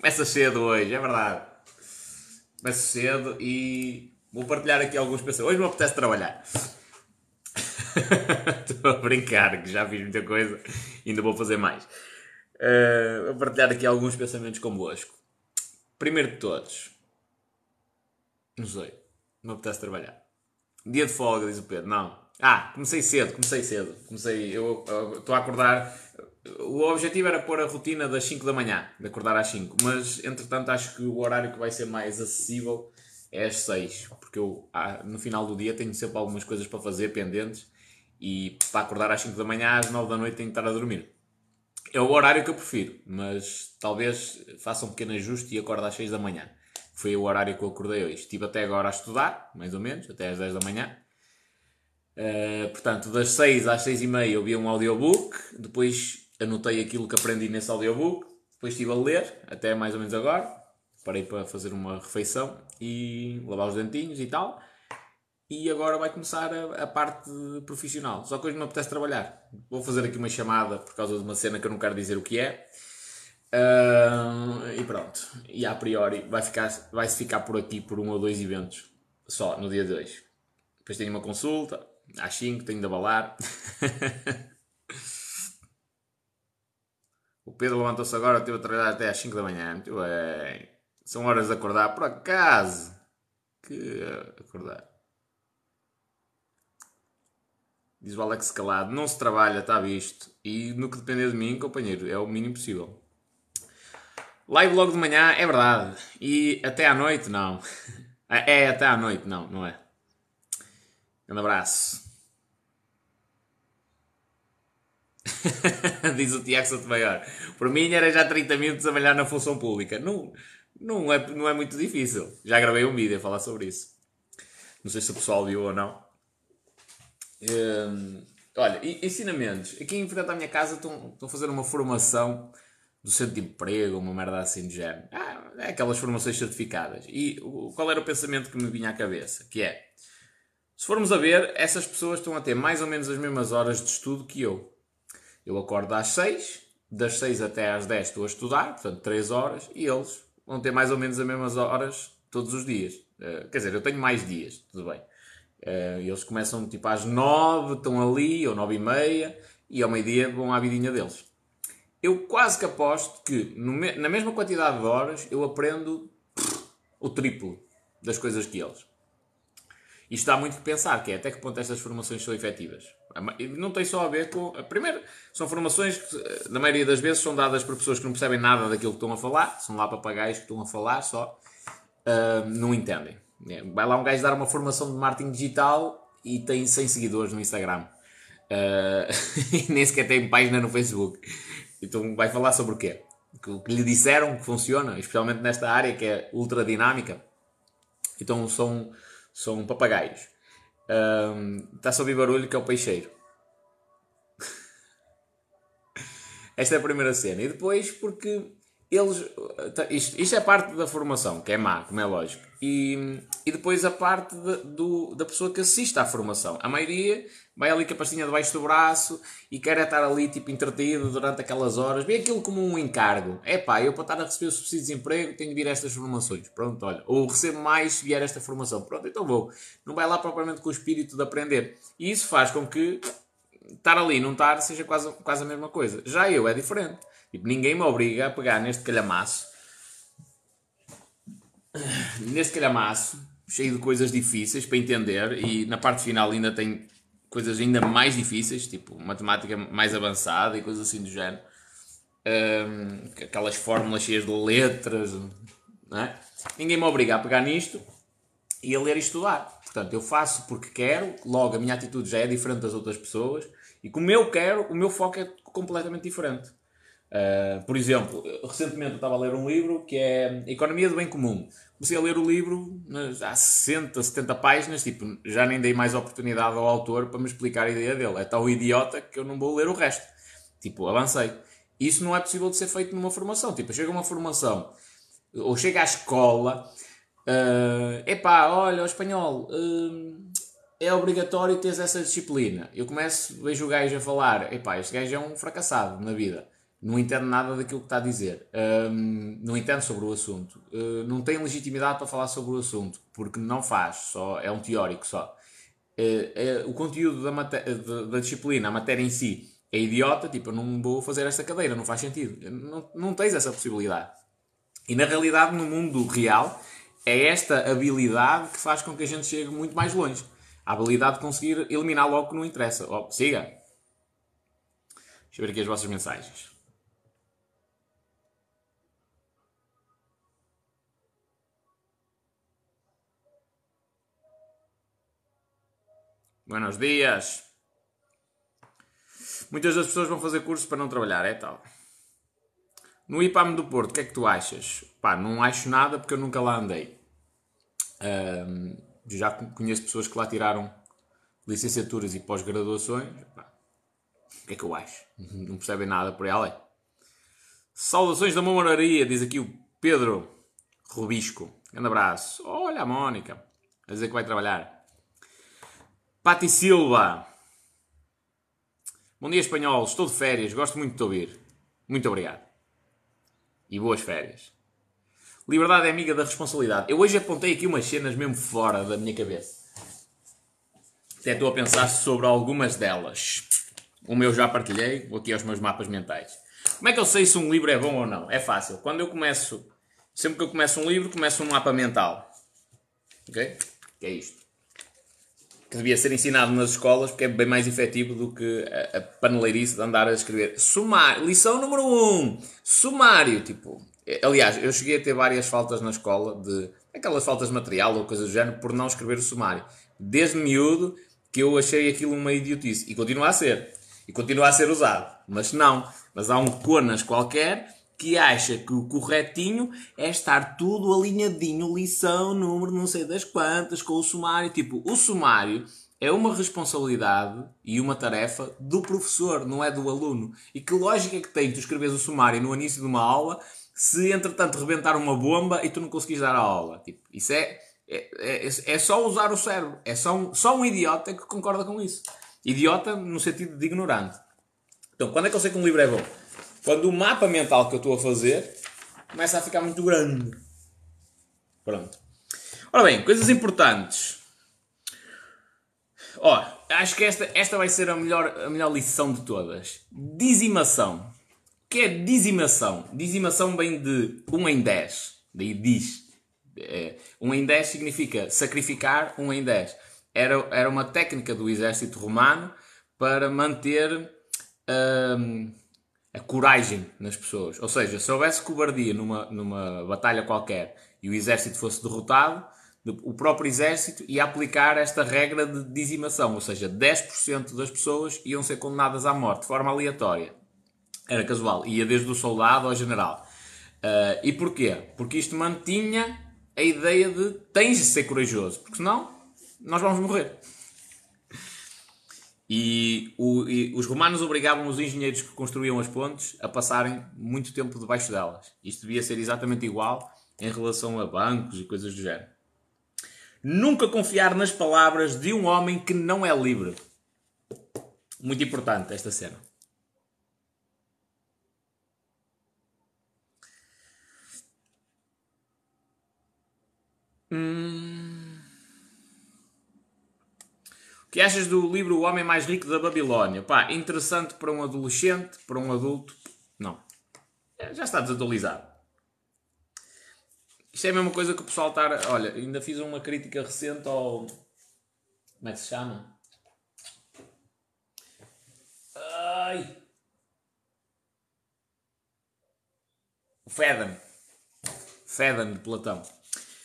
Começa cedo hoje, é verdade. Começo cedo e vou partilhar aqui alguns pensamentos. Hoje me apetece trabalhar. Estou a brincar, que já fiz muita coisa e ainda vou fazer mais. Uh, vou partilhar aqui alguns pensamentos convosco. Primeiro de todos, não sei, me apetece trabalhar. Dia de folga, diz o Pedro. Não. Ah, comecei cedo, comecei cedo. Comecei, eu estou a acordar. O objetivo era pôr a rotina das 5 da manhã, de acordar às 5, mas entretanto acho que o horário que vai ser mais acessível é às 6, porque eu ah, no final do dia tenho sempre algumas coisas para fazer pendentes e para acordar às 5 da manhã, às 9 da noite tenho que estar a dormir. É o horário que eu prefiro, mas talvez faça um pequeno ajuste e acorde às 6 da manhã. Foi o horário que eu acordei hoje. Estive até agora a estudar, mais ou menos, até às 10 da manhã. Uh, portanto, das 6 às 6 e meia eu vi um audiobook, depois anotei aquilo que aprendi nesse audiobook, depois estive a ler, até mais ou menos agora. Parei para fazer uma refeição e lavar os dentinhos e tal. E agora vai começar a, a parte profissional. Só que hoje não apetece trabalhar. Vou fazer aqui uma chamada por causa de uma cena que eu não quero dizer o que é. Uh, e pronto. E a priori vai, ficar, vai-se ficar por aqui por um ou dois eventos só no dia de hoje. Depois tenho uma consulta, às 5 tenho de abalar. o Pedro levantou-se agora, teve a trabalhar até às 5 da manhã. Muito bem. São horas de acordar, por acaso. Que acordar. Diz o Alex Calado, não se trabalha, está visto. E no que depender de mim, companheiro, é o mínimo possível. Live logo de manhã, é verdade. E até à noite, não. É até à noite, não, não é? Um abraço. Diz o Tiago Sotomayor. Por mim era já 30 minutos a trabalhar na função pública. Não, não, é, não é muito difícil. Já gravei um vídeo a falar sobre isso. Não sei se o pessoal viu ou não. Um, olha, ensinamentos. Aqui em frente à minha casa estão, estão a fazer uma formação do centro de emprego, uma merda assim de género. Ah, é aquelas formações certificadas. E qual era o pensamento que me vinha à cabeça? Que é, se formos a ver, essas pessoas estão a ter mais ou menos as mesmas horas de estudo que eu. Eu acordo às 6, das 6 até às 10 estou a estudar, portanto 3 horas, e eles vão ter mais ou menos as mesmas horas todos os dias. Uh, quer dizer, eu tenho mais dias, tudo bem. Uh, eles começam tipo às 9, estão ali, ou 9 e meia, e ao meio-dia vão à vidinha deles eu quase que aposto que me, na mesma quantidade de horas eu aprendo pff, o triplo das coisas que eles. Isto dá muito que pensar, que é até que ponto estas formações são efetivas. Não tem só a ver com. Primeiro, são formações que, eh, na maioria das vezes, são dadas por pessoas que não percebem nada daquilo que estão a falar, são lá papagaios que estão a falar só, uh, não entendem. É, vai lá um gajo dar uma formação de marketing digital e tem 100 seguidores no Instagram. Uh, e nem sequer tem página no Facebook. Então vai falar sobre o quê? O que lhe disseram que funciona, especialmente nesta área que é ultra dinâmica. Então são, são papagaios. Um, está a ouvir barulho que é o peixeiro. Esta é a primeira cena. E depois porque eles. Tá, isto, isto é parte da formação, que é má, como é lógico. E, e depois a parte de, do, da pessoa que assiste à formação. A maioria vai ali com a pastinha debaixo do braço e quer estar ali tipo entretido durante aquelas horas. Vê aquilo como um encargo. É pá, eu para estar a receber o subsídio de desemprego tenho de vir a estas formações. Pronto, olha. Ou recebo mais se vier esta formação. Pronto, então vou. Não vai lá propriamente com o espírito de aprender. E isso faz com que estar ali e não estar seja quase, quase a mesma coisa. Já eu é diferente. Tipo, ninguém me obriga a pegar neste calhamaço, neste calhamaço, cheio de coisas difíceis para entender, e na parte final ainda tem coisas ainda mais difíceis, tipo matemática mais avançada e coisas assim do género. Um, aquelas fórmulas cheias de letras, não é? Ninguém me obriga a pegar nisto e a ler e estudar. Portanto, eu faço porque quero, logo a minha atitude já é diferente das outras pessoas e como eu quero, o meu foco é completamente diferente. Uh, por exemplo, recentemente eu estava a ler um livro que é Economia do Bem Comum. Comecei a ler o livro há 60, 70 páginas, tipo, já nem dei mais oportunidade ao autor para me explicar a ideia dele. É tão idiota que eu não vou ler o resto. Tipo, avancei. Isso não é possível de ser feito numa formação. Tipo, chega uma formação, ou chega à escola, uh, epá, olha, o espanhol, uh, é obrigatório teres essa disciplina. Eu começo, vejo o gajo a falar, epá, este gajo é um fracassado na vida não entende nada daquilo que está a dizer, um, não entende sobre o assunto, uh, não tem legitimidade para falar sobre o assunto, porque não faz, só é um teórico só. Uh, uh, o conteúdo da, da, da, disciplina, a matéria em si, é idiota, tipo, eu não vou fazer esta cadeira, não faz sentido. Não, não tens essa possibilidade. E na realidade, no mundo real, é esta habilidade que faz com que a gente chegue muito mais longe. A habilidade de conseguir eliminar logo que não interessa. Oh, siga. Deixa eu ver aqui as vossas mensagens. Buenos dias. Muitas das pessoas vão fazer cursos para não trabalhar, é tal. No IPAM do Porto, o que é que tu achas? Pá, não acho nada porque eu nunca lá andei. Já conheço pessoas que lá tiraram licenciaturas e pós-graduações. O que é que eu acho? Não percebem nada por aí além. Saudações da mamoraria, diz aqui o Pedro Rubisco. Grande abraço. Olha a Mónica, a dizer que vai trabalhar. Pati Silva. Bom dia, espanhol. Estou de férias. Gosto muito de ouvir. Muito obrigado. E boas férias. Liberdade é amiga da responsabilidade. Eu hoje apontei aqui umas cenas mesmo fora da minha cabeça. Até estou a pensar sobre algumas delas. O meu já partilhei. Vou aqui aos meus mapas mentais. Como é que eu sei se um livro é bom ou não? É fácil. Quando eu começo... Sempre que eu começo um livro, começo um mapa mental. Ok? Que é isto que devia ser ensinado nas escolas porque é bem mais efetivo do que a, a paneleirice de andar a escrever. Sumário, lição número 1, um, sumário. Tipo, aliás, eu cheguei a ter várias faltas na escola de aquelas faltas de material ou coisas do género por não escrever o sumário. Desde miúdo que eu achei aquilo uma idiotice e continua a ser. E continua a ser usado. Mas não. Mas há um conas qualquer que acha que o corretinho é estar tudo alinhadinho, lição, número, não sei das quantas, com o sumário. Tipo, o sumário é uma responsabilidade e uma tarefa do professor, não é do aluno. E que lógica é que tem tu escreves o sumário no início de uma aula se entretanto rebentar uma bomba e tu não conseguis dar a aula? Tipo, isso é, é, é, é só usar o cérebro. É só um, só um idiota que concorda com isso. Idiota no sentido de ignorante. Então, quando é que eu sei que um livro é bom? Quando o mapa mental que eu estou a fazer começa a ficar muito grande. Pronto. Ora bem, coisas importantes. Ó, acho que esta, esta vai ser a melhor, a melhor lição de todas. Dizimação. O que é dizimação? Dizimação vem de 1 em 10. Daí diz. É, 1 em 10 significa sacrificar 1 em 10. Era, era uma técnica do exército romano para manter. Hum, a coragem nas pessoas. Ou seja, se houvesse cobardia numa, numa batalha qualquer e o exército fosse derrotado, o próprio exército ia aplicar esta regra de dizimação, ou seja, 10% das pessoas iam ser condenadas à morte de forma aleatória. Era casual, ia desde o soldado ao general. Uh, e porquê? Porque isto mantinha a ideia de tens de ser corajoso, porque senão nós vamos morrer. E, o, e, os romanos obrigavam os engenheiros que construíam as pontes a passarem muito tempo debaixo delas. Isto devia ser exatamente igual em relação a bancos e coisas do género. Nunca confiar nas palavras de um homem que não é livre. Muito importante esta cena. Hum... O que achas do livro O Homem Mais Rico da Babilónia? Pá, interessante para um adolescente, para um adulto. Não. É, já está desatualizado. Isto é a mesma coisa que o pessoal está. Olha, ainda fiz uma crítica recente ao. Como é que se chama? Ai! O Fedon. Fedon de Platão.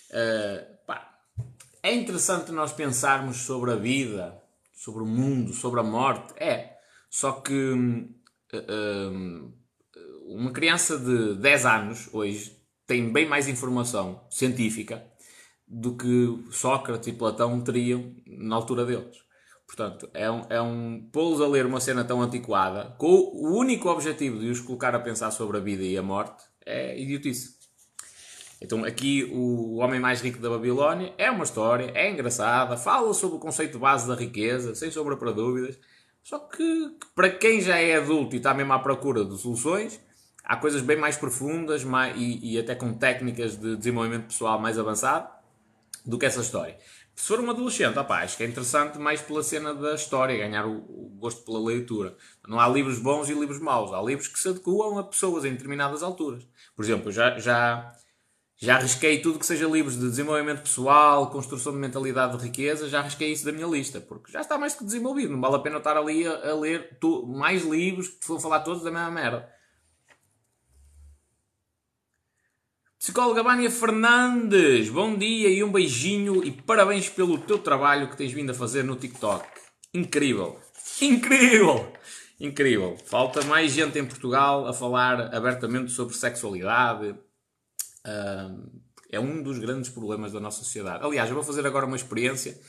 Uh, é interessante nós pensarmos sobre a vida, sobre o mundo, sobre a morte. É. Só que uh, uma criança de 10 anos hoje tem bem mais informação científica do que Sócrates e Platão teriam na altura deles. Portanto, é um, é um pô-los a ler uma cena tão antiquada com o único objetivo de os colocar a pensar sobre a vida e a morte é idiotice. Então aqui o Homem Mais Rico da Babilónia é uma história, é engraçada, fala sobre o conceito base da riqueza, sem sombra para dúvidas. Só que para quem já é adulto e está mesmo à procura de soluções, há coisas bem mais profundas mais, e, e até com técnicas de desenvolvimento pessoal mais avançado do que essa história. Se for um adolescente, opa, acho que é interessante mais pela cena da história, ganhar o, o, gosto pela leitura. Não há livros bons e livros maus. Há livros que se adequam a pessoas em determinadas alturas. Por exemplo, já, já, já arrisquei tudo que seja livros de desenvolvimento pessoal, construção de mentalidade de riqueza, já arrisquei isso da minha lista, porque já está mais que desenvolvido. Não vale a pena estar ali a, a ler tu, mais livros que vão falar todos da mesma merda. Psicóloga Vânia Fernandes, bom dia e um beijinho e parabéns pelo teu trabalho que tens vindo a fazer no TikTok. Incrível! Incrível! Incrível! Falta mais gente em Portugal a falar abertamente sobre sexualidade. É um dos grandes problemas da nossa sociedade. Aliás, eu vou fazer agora uma experiência.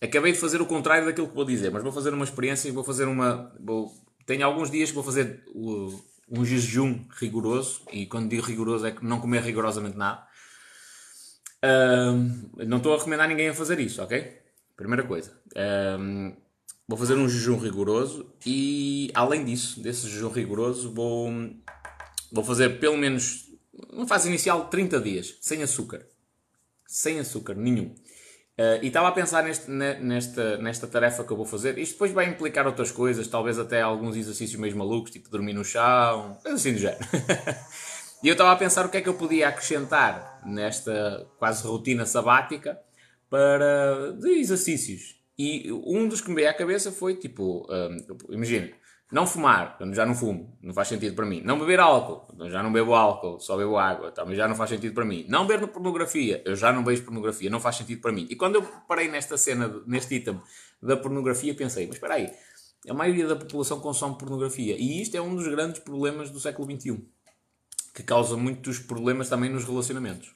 Acabei de fazer o contrário daquilo que vou dizer, mas vou fazer uma experiência e vou fazer uma. Vou, tenho alguns dias que vou fazer o, um jejum rigoroso, e quando digo rigoroso é que não comer rigorosamente nada. Não estou a recomendar ninguém a fazer isso, ok? Primeira coisa. Vou fazer um jejum rigoroso e, além disso, desse jejum rigoroso, vou, vou fazer pelo menos uma fase inicial de 30 dias, sem açúcar. Sem açúcar nenhum. Uh, e estava a pensar neste, nesta, nesta tarefa que eu vou fazer. Isto depois vai implicar outras coisas, talvez até alguns exercícios meio malucos, tipo dormir no chão, assim do género. e eu estava a pensar o que é que eu podia acrescentar nesta quase rotina sabática para de exercícios. E um dos que me veio à cabeça foi tipo, um, ah, imagina, não fumar, já não fumo, não faz sentido para mim. Não beber álcool, já não bebo álcool, só bebo água, também já não faz sentido para mim. Não ver pornografia, eu já não vejo pornografia, não faz sentido para mim. E quando eu parei nesta cena, neste item da pornografia, pensei, mas espera aí, a maioria da população consome pornografia. E isto é um dos grandes problemas do século XXI, que causa muitos problemas também nos relacionamentos.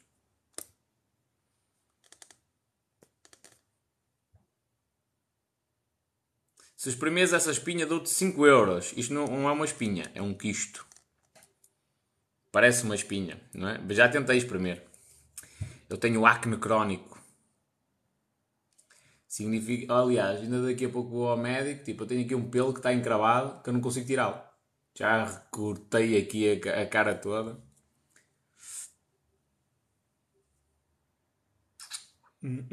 Se espremes essa espinha, dou-te 5 euros. Isto não, é uma espinha, é um quisto. Parece uma espinha, não é? Já tentei espremer. Eu tenho acne crónico. Significa, aliás, ainda daqui a pouco vou ao médico. Tipo, eu tenho aqui um pelo que está encravado que eu não consigo tirá-lo. Já recortei aqui a, cara toda. Hum,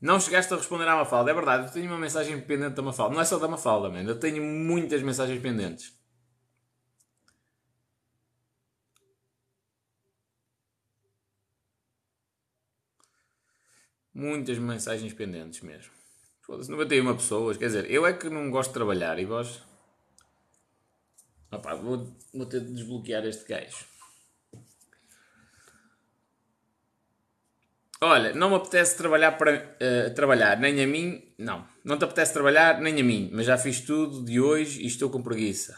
Não chegaste a responder à Mafalda, é verdade, eu tenho uma mensagem pendente da Mafalda. Não é só da Mafalda, man. eu tenho muitas mensagens pendentes. Muitas mensagens pendentes mesmo. Foda-se, 91 pessoas. Quer dizer, eu é que não gosto de trabalhar e vós. Opa, vou, vou ter de desbloquear este gajo. Olha, não me apetece trabalhar para uh, trabalhar, nem a mim, não. Não te apetece trabalhar, nem a mim, mas já fiz tudo de hoje e estou com preguiça.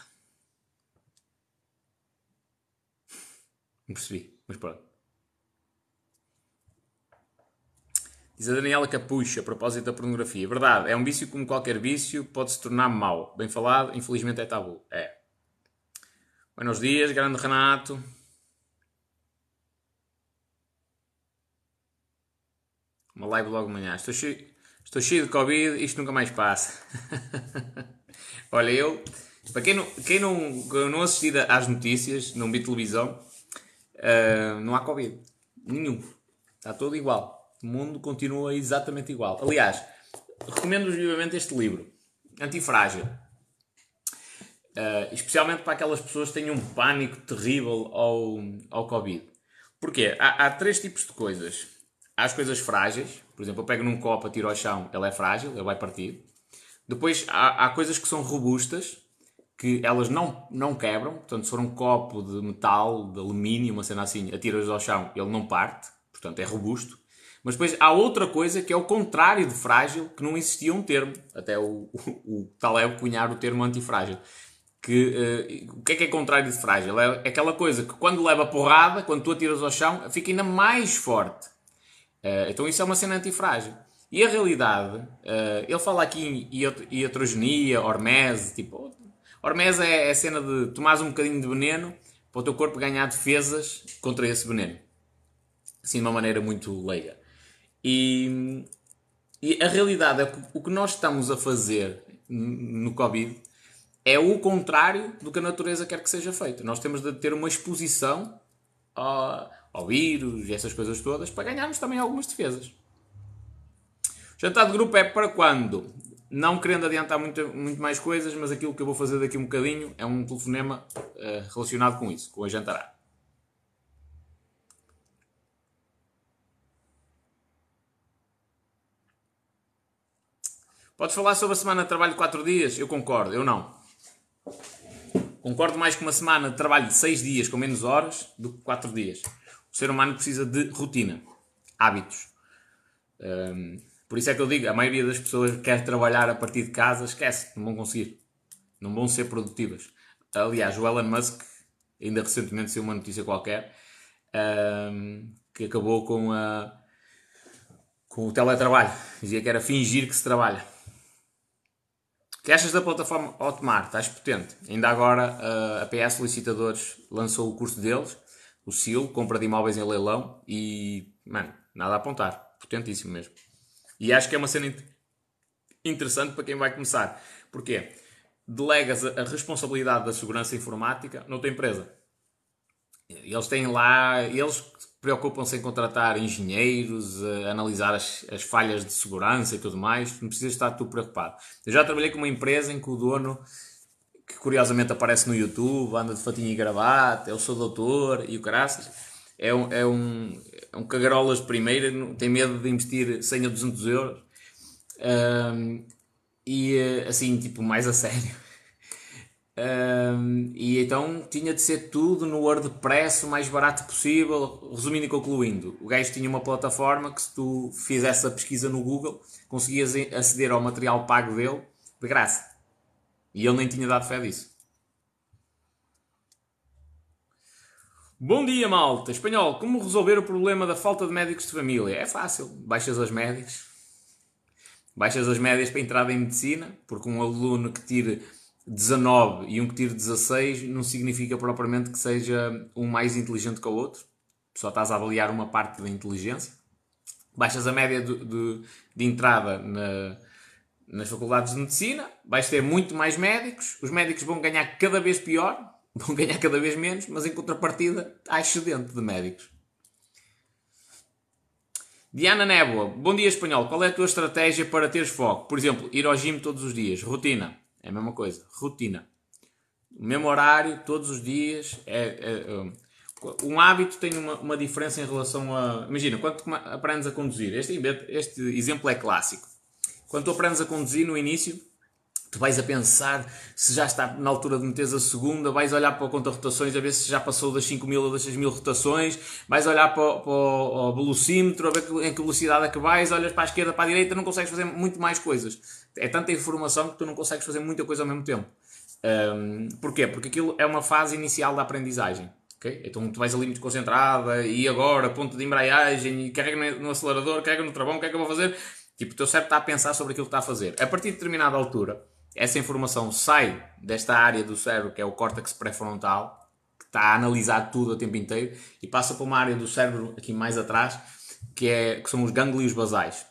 Não percebi, mas pronto. Diz a Daniela Capucha, a propósito da pornografia. Verdade, é um vício como qualquer vício, pode se tornar mau. Bem falado, infelizmente é tabu. É. Buenos dias, grande Renato. Uma live logo de manhã. Estou cheio, estou cheio de Covid, isto nunca mais passa. Olha, eu, para quem não, quem não, não assistir às notícias, não vi televisão, uh, não há Covid. Nenhum. Está tudo igual. O mundo continua exatamente igual. Aliás, recomendo vivamente este livro, Antifrágil. Uh, especialmente para aquelas pessoas que têm um pânico terrível ao, ao Covid. Porquê? Há, há três tipos de coisas as coisas frágeis, por exemplo, eu pego num copo, atiro ao chão, ele é frágil, ele vai partir. Depois há, há coisas que são robustas, que elas não, não quebram, portanto, se for um copo de metal, de alumínio, uma cena assim, atiras ao chão, ele não parte, portanto, é robusto. Mas depois há outra coisa que é o contrário de frágil, que não existia um termo, até o, o, o Taleb cunhar o termo antifrágil. Que, uh, o que é que é contrário de frágil? É, é aquela coisa que quando leva porrada, quando tu atiras ao chão, fica ainda mais forte. Uh, então isso é uma cena antifrágil. E a realidade, uh, ele fala aqui em iatrogenia, hormese, tipo, Hormese é a cena de tomares um bocadinho de veneno para o teu corpo ganhar defesas contra esse veneno. Assim, de uma maneira muito leiga. E, e a realidade é que o que nós estamos a fazer no Covid é o contrário do que a natureza quer que seja feito. Nós temos de ter uma exposição ao, ao vírus e essas coisas todas para ganharmos também algumas defesas. O jantar de grupo é para quando? Não querendo adiantar muito, muito mais coisas, mas aquilo que eu vou fazer daqui um bocadinho é um telefonema uh, relacionado com isso, com a jantará. Podes falar sobre a semana de trabalho de 4 dias? Eu concordo, eu não. Concordo mais com uma semana de trabalho de 6 dias com menos horas do que 4 dias. O ser humano precisa de rotina, hábitos. Um, por isso é que eu digo, a maioria das pessoas que quer trabalhar a partir de casa, esquece, não vão conseguir. Não vão ser produtivas. Aliás, o Elon Musk, ainda recentemente saiu uma notícia qualquer, um, que acabou com, a, com o teletrabalho. Dizia que era fingir que se trabalha. Que achas da plataforma Hotmart? Estás potente. Ainda agora a PS Licitadores lançou o curso deles, o SIL, compra de imóveis em leilão, e, mano, nada a apontar. Potentíssimo mesmo. E acho que é uma cena interessante para quem vai começar. Porquê? Delegas a responsabilidade da segurança informática noutra empresa. Eles têm lá, eles preocupam-se em contratar engenheiros, analisar as, as, falhas de segurança e tudo mais. Não precisas estar tu preocupado. Eu já trabalhei com uma empresa em que o dono, que curiosamente aparece no YouTube, anda de fatinho e gravata, eu sou doutor e o caraças, é um, é um, é um cagarolas de primeira, tem medo de investir 100 ou 200 euros. Um, e assim, tipo, mais a sério. Um, e então tinha de ser tudo no WordPress o mais barato possível. Resumindo e concluindo, o gajo tinha uma plataforma que, se tu fizesse a pesquisa no Google, conseguias aceder ao material pago dele de graça. E ele nem tinha dado fé disso. Bom dia, malta! Espanhol, como resolver o problema da falta de médicos de família? É fácil. Baixas as médias. Baixas as médias para entrada em medicina, porque um aluno que tire 19 e um que tire 16 não significa propriamente que seja um mais inteligente que o outro. Só estás a avaliar uma parte da inteligência. Baixas a média de, de, de entrada na, nas faculdades de medicina, vais ter muito mais médicos, os médicos vão ganhar cada vez pior, vão ganhar cada vez menos, mas em contrapartida há excedente de médicos. Diana Néboa, bom dia espanhol. Qual é a tua estratégia para teres foco? Por exemplo, ir ao gym todos os dias, rotina. É a mesma coisa. Rotina. O mesmo horário, todos os dias. É, é, é, um hábito tem uma, uma diferença em relação a. Imagina, quando aprendes a conduzir, este, este exemplo é clássico. Quando tu aprendes a conduzir no início, tu vais a pensar se já está na altura de meteres a segunda, vais olhar para o conta rotações a ver se já passou das 5 mil ou das 6 mil rotações, vais olhar para, para o, velocímetro a ver em que velocidade é que vais, olhas para a esquerda, para a direita, não consegues fazer muito mais coisas é tanta informação que tu não consegues fazer muita coisa ao mesmo tempo. Um, porquê? Porque aquilo é uma fase inicial da aprendizagem. Okay? Então tu vais ali muito concentrada e agora ponto de embreagem carrega no acelerador, carrega no travão, o que é que eu vou fazer? Tipo, o teu cérebro está a pensar sobre aquilo que está a fazer. A partir de determinada altura, essa informação sai desta área do cérebro que é o córtex pré-frontal, que está a analisar tudo o tempo inteiro, e passa para uma área do cérebro aqui mais atrás, que, é, que são os gânglios basais.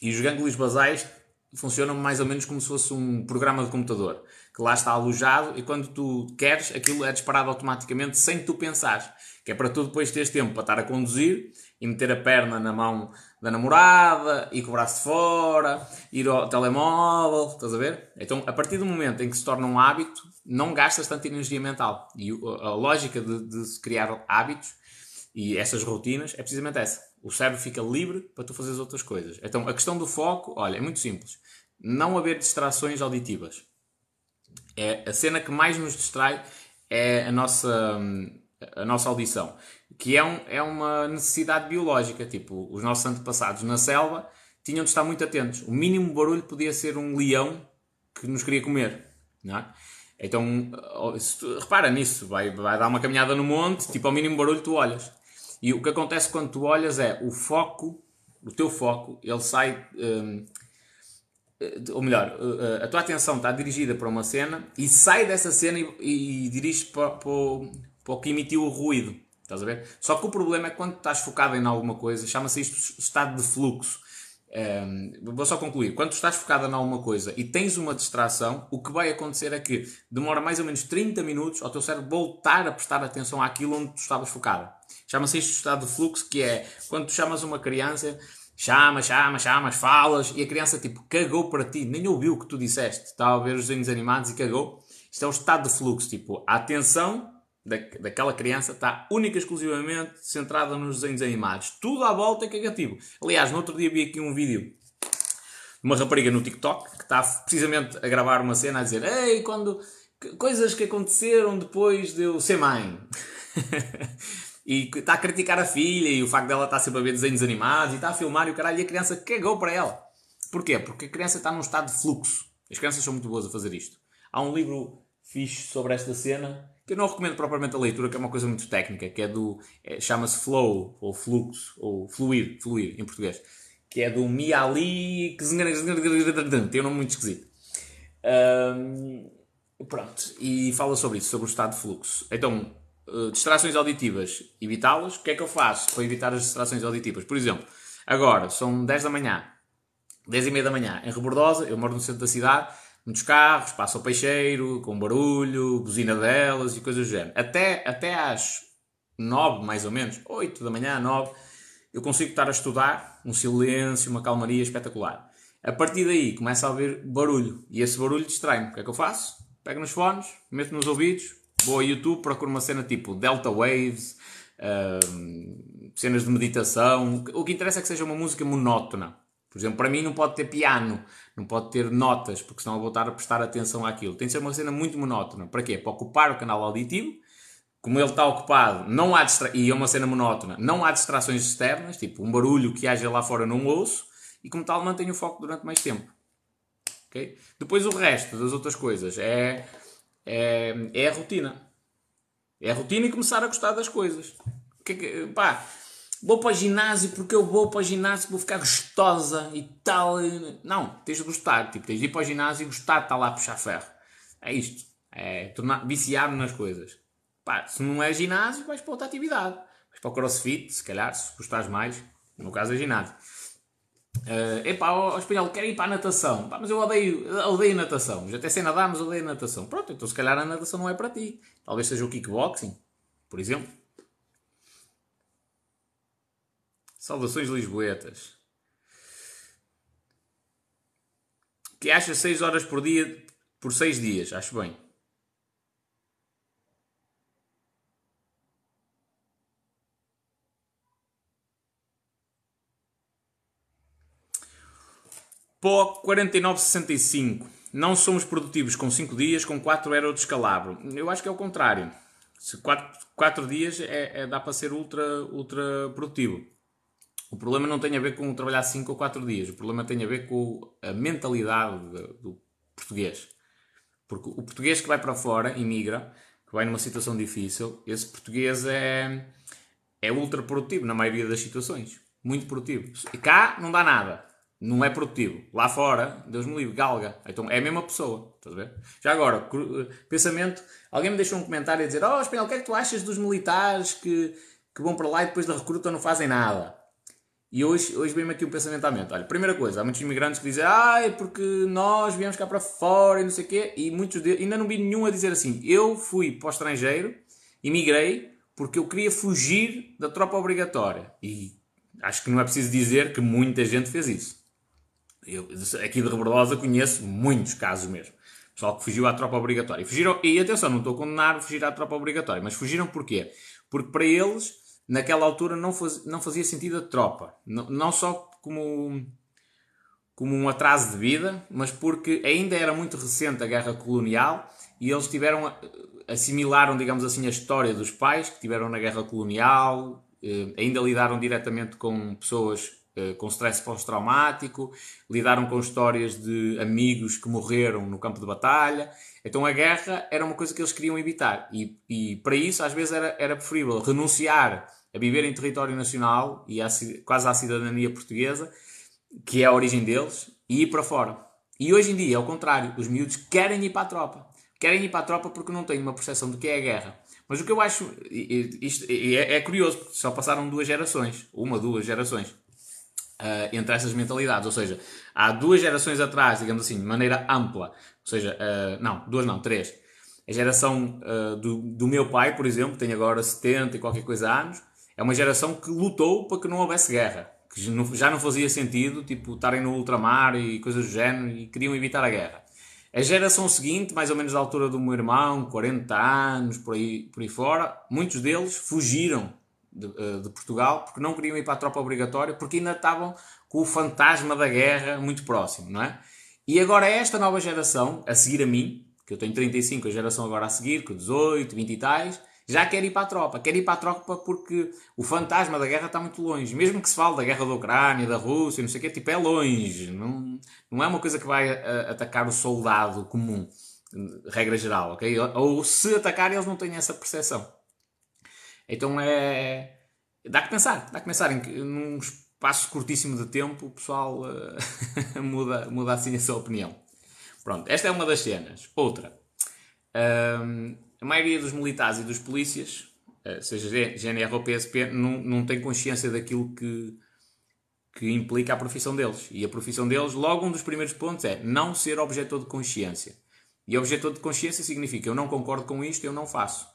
E os gânglios basais funcionam mais ou menos como se fosse um programa de computador que lá está alojado e quando tu queres aquilo é disparado automaticamente sem tu pensares. Que é para tu depois teres tempo para estar a conduzir e meter a perna na mão da namorada, e com o braço de fora, ir ao telemóvel, estás a ver? Então, a partir do momento em que se torna um hábito, não gastas tanta energia mental. E a lógica de, de criar hábitos e essas rotinas é precisamente essa. O cérebro fica livre para tu fazeres outras coisas. Então, a questão do foco, olha, é muito simples não haver distrações auditivas. É a cena que mais nos distrai é a nossa, a nossa audição, que é, um, é uma necessidade biológica. Tipo, os nossos antepassados na selva tinham de estar muito atentos. O mínimo barulho podia ser um leão que nos queria comer. Não é? Então, tu, repara nisso, vai, vai dar uma caminhada no monte, tipo, ao mínimo barulho tu olhas. E o que acontece quando tu olhas é o foco, o teu foco, ele sai. Hum, ou melhor, a tua atenção está dirigida para uma cena e sai dessa cena e, e dirige para, para, para o que emitiu o ruído. Estás a ver? Só que o problema é quando estás focado em alguma coisa, chama-se isto estado de fluxo. Um, vou só concluir. Quando estás focado em alguma coisa e tens uma distração, o que vai acontecer é que demora mais ou menos 30 minutos ao teu cérebro voltar a prestar atenção àquilo onde tu estavas focado. Chama-se isto estado de fluxo, que é quando tu chamas uma criança, chamas, chamas, chamas, falas e a criança tipo cagou para ti, nem ouviu o que tu disseste. Estava a ver os desenhos animados e cagou. Isto é o estado de fluxo, tipo, a atenção da, daquela criança está única e exclusivamente centrada nos desenhos animados. Tudo à volta é cagativo. Aliás, no outro dia vi aqui um vídeo de uma rapariga no TikTok que está precisamente a gravar uma cena a dizer Ei, quando... Coisas que aconteceram depois de eu ser mãe. e está a criticar a filha e o facto dela estar sempre a ver desenhos animados e está a filmar e o caralho e a criança cagou para ela. Porquê? Porque a criança está num estado de fluxo. As crianças são muito boas a fazer isto. Há um livro fixe sobre esta cena que eu não recomendo propriamente a leitura, que é uma coisa muito técnica, que é do. É, chama-se Flow, ou Fluxo, ou Fluir, Fluir em português, que é do Miali. Tem um nome muito esquisito. Um, pronto, e fala sobre isso, sobre o estado de fluxo. Então, uh, distrações auditivas, evitá-las. O que é que eu faço para evitar as distrações auditivas? Por exemplo, agora são 10 da manhã, 10 e meia da manhã, em Rebordosa, eu moro no centro da cidade muitos carros, passa o peixeiro, com barulho, buzina delas e coisas do género. Até, até às 9, mais ou menos, 8 da manhã, 9, eu consigo estar a estudar, um silêncio, uma calmaria espetacular. A partir daí começa a haver barulho e esse barulho distrai-me. O que é que eu faço? Pego nos fones, meto nos ouvidos, vou ao YouTube, procuro uma cena tipo Delta Waves, uh, cenas de meditação. O que interessa é que seja uma música monótona. Por exemplo, para mim não pode ter piano, não pode ter notas, porque senão eu vou estar a prestar atenção àquilo. Tem de ser uma cena muito monótona. Para quê? Para ocupar o canal auditivo. Como ele está ocupado, não há distra... e é uma cena monótona, não há distrações externas, tipo um barulho que haja lá fora não ouço, e como tal mantenho o foco durante mais tempo. Okay? Depois o resto das outras coisas é, é, é a rotina. É a rotina e começar a gostar das coisas. Que, que, pá, vou para o ginásio porque eu vou para o ginásio vou ficar gostosa e tal. Não, tens de gostar. Tipo, tens de ir para o ginásio e gostar de estar lá a puxar ferro. É isto. É tornar, viciar-me nas coisas. Pá, se não é ginásio, vais para outra atividade. Vais para o crossfit, se calhar, se gostares mais. No caso é ginásio. Uh, epá, ao espanhol, quero ir para a natação. Pá, mas eu odeio, odeio natação. Já até sei nadar, mas odeio natação. Pronto, então se calhar a natação não é para ti. Talvez seja o kickboxing, por exemplo. Saudações Lisboetas. Que acha 6 horas por dia por 6 dias? Acho bem. Pó 4965. Não somos produtivos com 5 dias, com 4 era o descalabro. Eu acho que é o contrário. Se 4 dias é, é, dá para ser ultra, ultra produtivo. O problema não tem a ver com trabalhar 5 ou 4 dias, o problema tem a ver com a mentalidade do português. Porque o português que vai para fora, imigra, que vai numa situação difícil, esse português é, é ultra produtivo na maioria das situações. Muito produtivo. E cá não dá nada. Não é produtivo. Lá fora, Deus me livre, galga. Então é a mesma pessoa. Estás a ver? Já agora, pensamento. Alguém me deixou um comentário a dizer: Oh, Espanhol, o que é que tu achas dos militares que, que vão para lá e depois da recruta não fazem nada? E hoje, hoje vem-me aqui um pensamento à mente. Olha, primeira coisa, há muitos imigrantes que dizem ah, porque nós viemos cá para fora e não sei o quê, e muitos deles, ainda não vi nenhum a dizer assim, eu fui para o estrangeiro, imigrei, porque eu queria fugir da tropa obrigatória. E acho que não é preciso dizer que muita gente fez isso. Eu, aqui de Rebordosa conheço muitos casos mesmo. Pessoal que fugiu à tropa obrigatória. E, fugiram, e atenção, não estou a condenar fugir à tropa obrigatória, mas fugiram porquê? Porque para eles naquela altura não, faz, não fazia sentido a tropa. Não, não só como, como um atraso de vida, mas porque ainda era muito recente a guerra colonial e eles tiveram, assimilaram, digamos assim, a história dos pais que tiveram na guerra colonial, eh, ainda lidaram diretamente com pessoas eh, com stress pós-traumático, lidaram com histórias de amigos que morreram no campo de batalha. Então a guerra era uma coisa que eles queriam evitar. E, e para isso, às vezes, era, era preferível renunciar a viver em território nacional e quase à cidadania portuguesa, que é a origem deles, e ir para fora. E hoje em dia é o contrário. Os miúdos querem ir para a tropa. Querem ir para a tropa porque não têm uma percepção do que é a guerra. Mas o que eu acho. Isto é, é curioso, porque só passaram duas gerações. Uma, duas gerações. Uh, entre essas mentalidades. Ou seja, há duas gerações atrás, digamos assim, de maneira ampla. Ou seja, uh, não, duas não, três. A geração uh, do, do meu pai, por exemplo, tem agora 70 e qualquer coisa anos, é uma geração que lutou para que não houvesse guerra. Que já não fazia sentido, tipo, estarem no ultramar e coisas do género e queriam evitar a guerra. A geração seguinte, mais ou menos da altura do meu irmão, 40 anos, por aí, por aí fora, muitos deles fugiram de, eh, de, Portugal porque não queriam ir para a tropa obrigatória porque ainda estavam com o fantasma da guerra muito próximo, não é? E agora esta nova geração, a seguir a mim, que eu tenho 35, a geração agora a seguir, com 18, 20 e tais, já quer ir para a tropa. Quer ir para a tropa porque o fantasma da guerra está muito longe. Mesmo que se fale da guerra da Ucrânia, da Rússia, não sei o quê, tipo, é longe. Não, não é uma coisa que vai a, eh, atacar o soldado comum, regra geral, ok? Ou se atacar, eles não têm essa percepção. Então é. Dá que pensar, dá que pensar em que espaço curtíssimo de tempo o pessoal uh, muda, muda assim a sua opinião. Pronto, esta é uma das cenas. Outra. A maioria dos militares e dos polícias, uh, seja GNR ou PSP, não, não tem consciência daquilo que, que implica a profissão deles. E a profissão deles, logo um dos primeiros pontos é não ser objetor de consciência. E objetor de consciência significa eu não concordo com isto, eu não faço.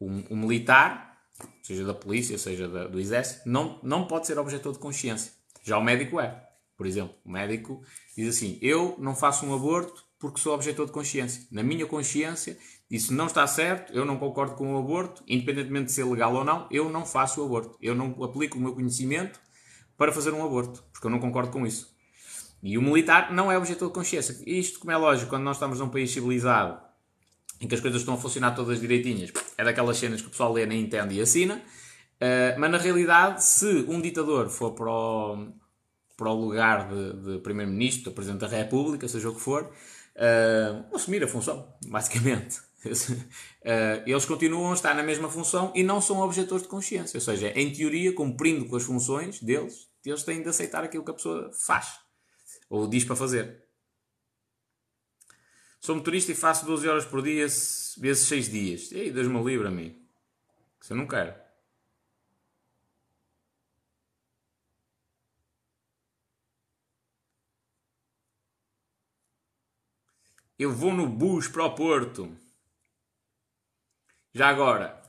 Um, um militar, seja da polícia, seja da, do exército, não, não pode ser objetor de consciência. Já o médico é. Por exemplo, o médico diz assim: Eu não faço um aborto porque sou objetor de consciência. Na minha consciência, isso não está certo, eu não concordo com o aborto, independentemente de ser legal ou não, eu não faço o aborto. Eu não aplico o meu conhecimento para fazer um aborto, porque eu não concordo com isso. E o militar não é objetor de consciência. Isto, como é lógico, quando nós estamos num país civilizado, em que as coisas estão a funcionar todas direitinhas, é daquelas cenas que o pessoal lê, nem entende e assina. Uh, mas na realidade, se um ditador for para o, para o lugar de, de Primeiro-Ministro, Presidente da República, seja o que for, uh, assumir a função, basicamente. uh, eles continuam a estar na mesma função e não são objetores de consciência. Ou seja, em teoria, cumprindo com as funções deles, eles têm de aceitar aquilo que a pessoa faz ou diz para fazer. Sou motorista e faço 12 horas por dia vezes 6 dias. Ei, Deus-me livre a mim. Isso eu não quero. Eu vou no bus para o Porto. Já agora,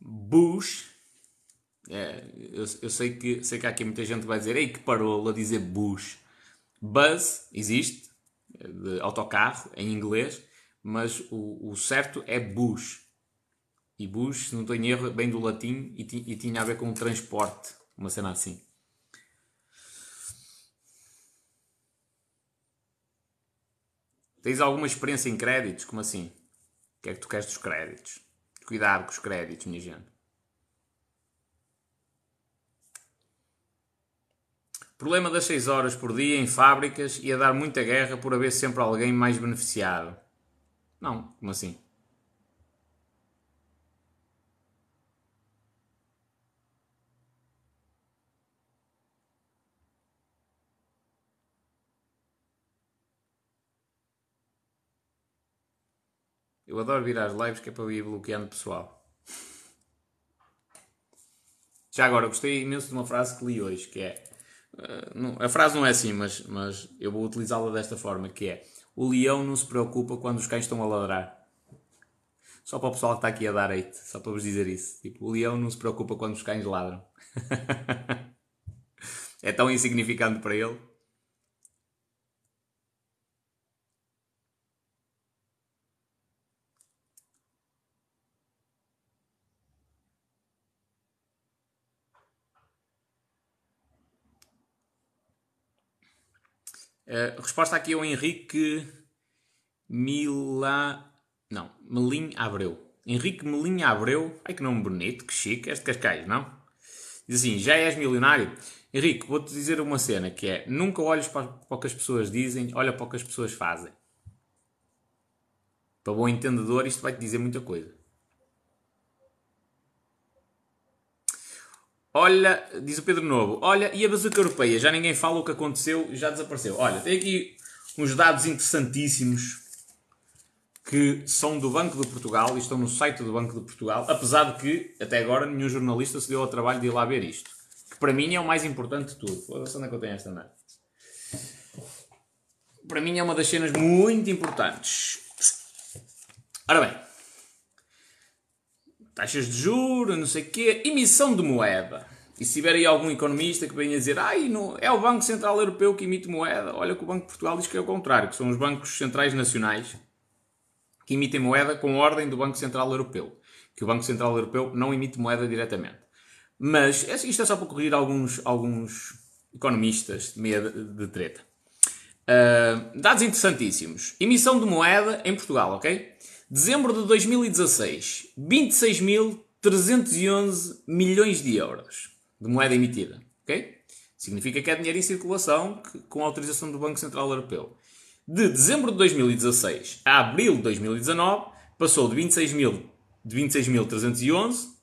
bus. É, eu, eu, sei, que, sei que há aqui muita gente que vai dizer Ei, que parou a dizer bus. Bus existe, de autocarro em inglês, mas o, o certo é bus. E bus, se não em erro, bem do latim e, e tinha a ver com transporte, uma cena assim. Tens alguma experiência em créditos? Como assim? O que é que tu queres dos créditos? Cuidado com os créditos, minha gente. Problema das 6 horas por dia em fábricas ia dar muita guerra por haver sempre alguém mais beneficiado. Não, como assim? Eu adoro vir às lives que é para ir bloqueando pessoal. Já agora, gostei imenso de uma frase que li hoje, que é... Não, a frase não é assim, mas, mas eu vou utilizá-la desta forma, que é... O leão não se preocupa quando os cães estão a ladrar. Só para o pessoal que está aqui a dar hate, só para vos dizer isso. Tipo, o leão não se preocupa quando os cães ladram. é tão insignificante para ele. Uh, resposta aqui ao Henrique Mila... Não, Melim Abreu. Henrique Melim Abreu. Ai que nome bonito, que chique. És de Cascais, não? Diz assim, já és milionário? Henrique, vou-te dizer uma cena que é, nunca olhes para, para o que as pessoas dizem, olha para o que as pessoas fazem. Para bom entendedor, isto vai-te dizer muita coisa. Olha, diz o Pedro Novo, olha, e a bazuca europeia? Já ninguém fala o que aconteceu, já desapareceu. Olha, tem aqui uns dados interessantíssimos que são do Banco de Portugal e estão no site do Banco de Portugal, apesar de que até agora nenhum jornalista se deu ao trabalho de ir lá ver isto. Que para mim é o mais importante de tudo. Ver onde é que eu tenho esta merda. Para mim é uma das cenas muito importantes. Ora bem, taxas de juros, não sei o quê, emissão de moeda. E se tiver aí algum economista que venha dizer Ai, não, é o Banco Central Europeu que emite moeda, olha que o Banco de Portugal diz que é o contrário, que são os bancos centrais nacionais que emitem moeda com ordem do Banco Central Europeu. Que o Banco Central Europeu não emite moeda diretamente. Mas é isto é só para corrigir alguns, alguns economistas de meia de treta. Uh, dados interessantíssimos. Emissão de moeda em Portugal, ok? Dezembro de 2016, 26.311 milhões de euros de moeda emitida. ok? Significa que é dinheiro em circulação que, com autorização do Banco Central Europeu. De dezembro de 2016 a abril de 2019, passou de 26.311 de 26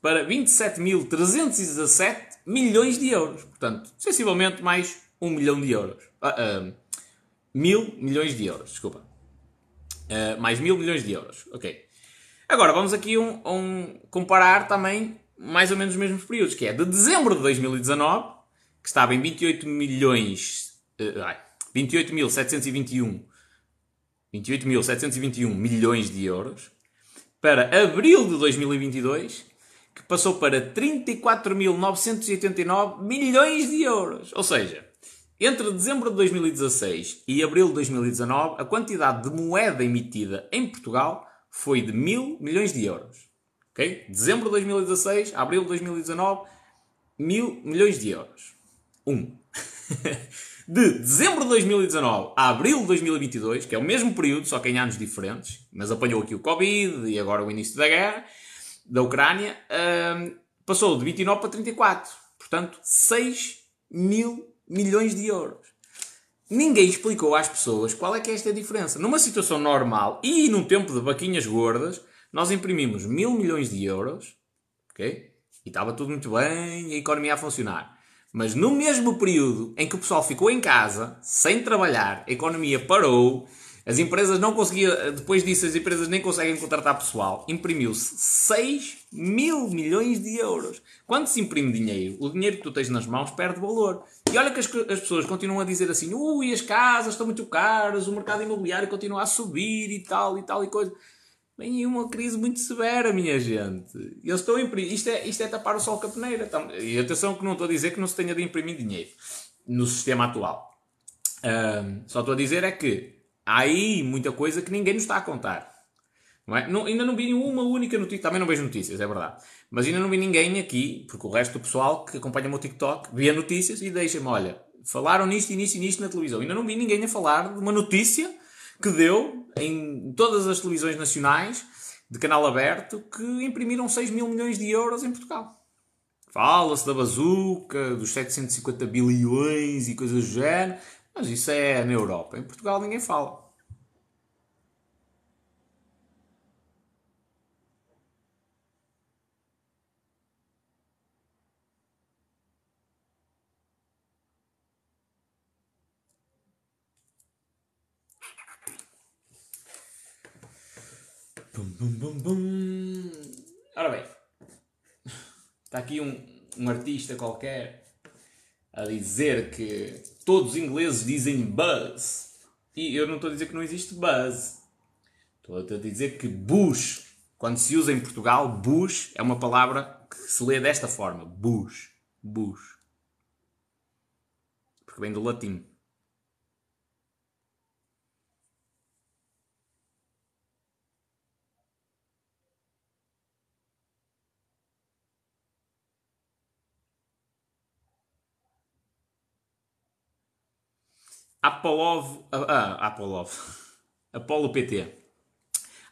para 27.317 milhões de euros. Portanto, sensivelmente mais 1 milhão de euros. Ah, ah, mil milhões de euros, desculpa. Uh, mais mil milhões de euros. Ok. Agora vamos aqui um, um, comparar também mais ou menos os mesmos períodos, que é de dezembro de 2019, que estava em 28 milhões. Uh, 28.721 28.721 milhões de euros, para abril de 2022, que passou para 34.989 milhões de euros. Ou seja, entre dezembro de 2016 e abril de 2019, a quantidade de moeda emitida em Portugal foi de mil milhões de euros. Ok? Dezembro de 2016 a abril de 2019, mil milhões de euros. Um. de dezembro de 2019 a abril de 2022, que é o mesmo período, só que em anos diferentes, mas apanhou aqui o Covid e agora o início da guerra da Ucrânia, hum, passou de 29 para 34. Portanto, 6 mil milhões de euros. Ninguém explicou às pessoas qual é que é esta diferença. Numa situação normal e num tempo de vaquinhas gordas, nós imprimimos mil milhões de euros, ok? E estava tudo muito bem, a economia a funcionar. Mas no mesmo período em que o pessoal ficou em casa, sem trabalhar, a economia parou, as empresas não conseguiam, depois disso, as empresas nem conseguem contratar pessoal. Imprimiu-se 6 mil milhões de euros. Quando se imprime dinheiro, o dinheiro que tu tens nas mãos perde valor. E olha que as, as pessoas continuam a dizer assim: ui, as casas estão muito caras, o mercado imobiliário continua a subir e tal e tal e coisa. Vem uma crise muito severa, minha gente. Eles estão a imprimir. Isto é, isto é tapar o sol com a peneira. E atenção que não estou a dizer que não se tenha de imprimir dinheiro no sistema atual. Um, só estou a dizer é que há aí muita coisa que ninguém nos está a contar. Não é? não, ainda não vi uma única notícia, também não vejo notícias, é verdade. Mas ainda não vi ninguém aqui, porque o resto do pessoal que acompanha o meu TikTok vê notícias e deixa-me, olha, falaram nisto e nisto e nisto na televisão. Ainda não vi ninguém a falar de uma notícia que deu em todas as televisões nacionais de canal aberto que imprimiram 6 mil milhões de euros em Portugal. Fala-se da bazuca, dos 750 bilhões e coisas do género. Mas isso é na Europa. Em Portugal ninguém fala. Bum, bum, bum. Ora bem, está aqui um, um artista qualquer a dizer que todos os ingleses dizem buzz. E eu não estou a dizer que não existe buzz. Estou a dizer que bush, quando se usa em Portugal, bush é uma palavra que se lê desta forma. Bush. Bush. Porque vem do latim. Apolov, ah, Apolov, Apolo PT.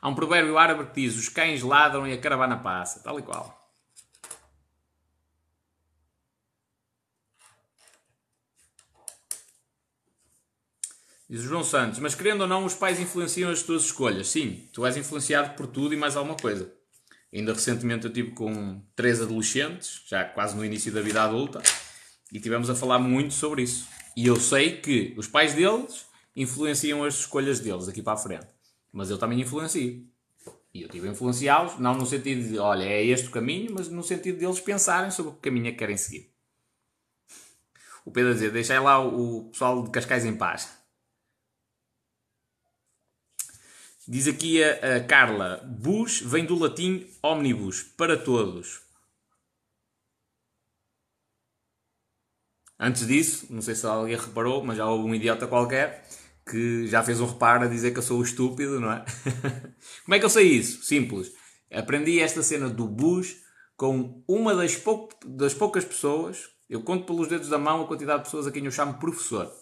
Há um provérbio árabe que diz: os cães ladram e a caravana passa, tal e qual. Diz o João Santos, mas querendo ou não, os pais influenciam as tuas escolhas. Sim, tu és influenciado por tudo e mais alguma coisa. Ainda recentemente eu tive com três adolescentes, já quase no início da vida adulta, e tivemos a falar muito sobre isso. E eu sei que os pais deles influenciam as escolhas deles aqui para a frente. Mas eu também influencio. E eu tive a influenciá-los, não no sentido de, olha, é este o caminho, mas no sentido de eles pensarem sobre o caminho é que querem seguir. O Pedro a dizer, deixai lá o pessoal de Cascais em paz. Diz aqui a, a Carla, bus vem do latim omnibus, para todos. Antes disso, não sei se alguém reparou, mas já houve um idiota qualquer que já fez um reparo a dizer que eu sou estúpido, não é? Como é que eu sei isso? Simples. Aprendi esta cena do bus com uma das, pou... das poucas pessoas, eu conto pelos dedos da mão a quantidade de pessoas a quem eu chamo professor.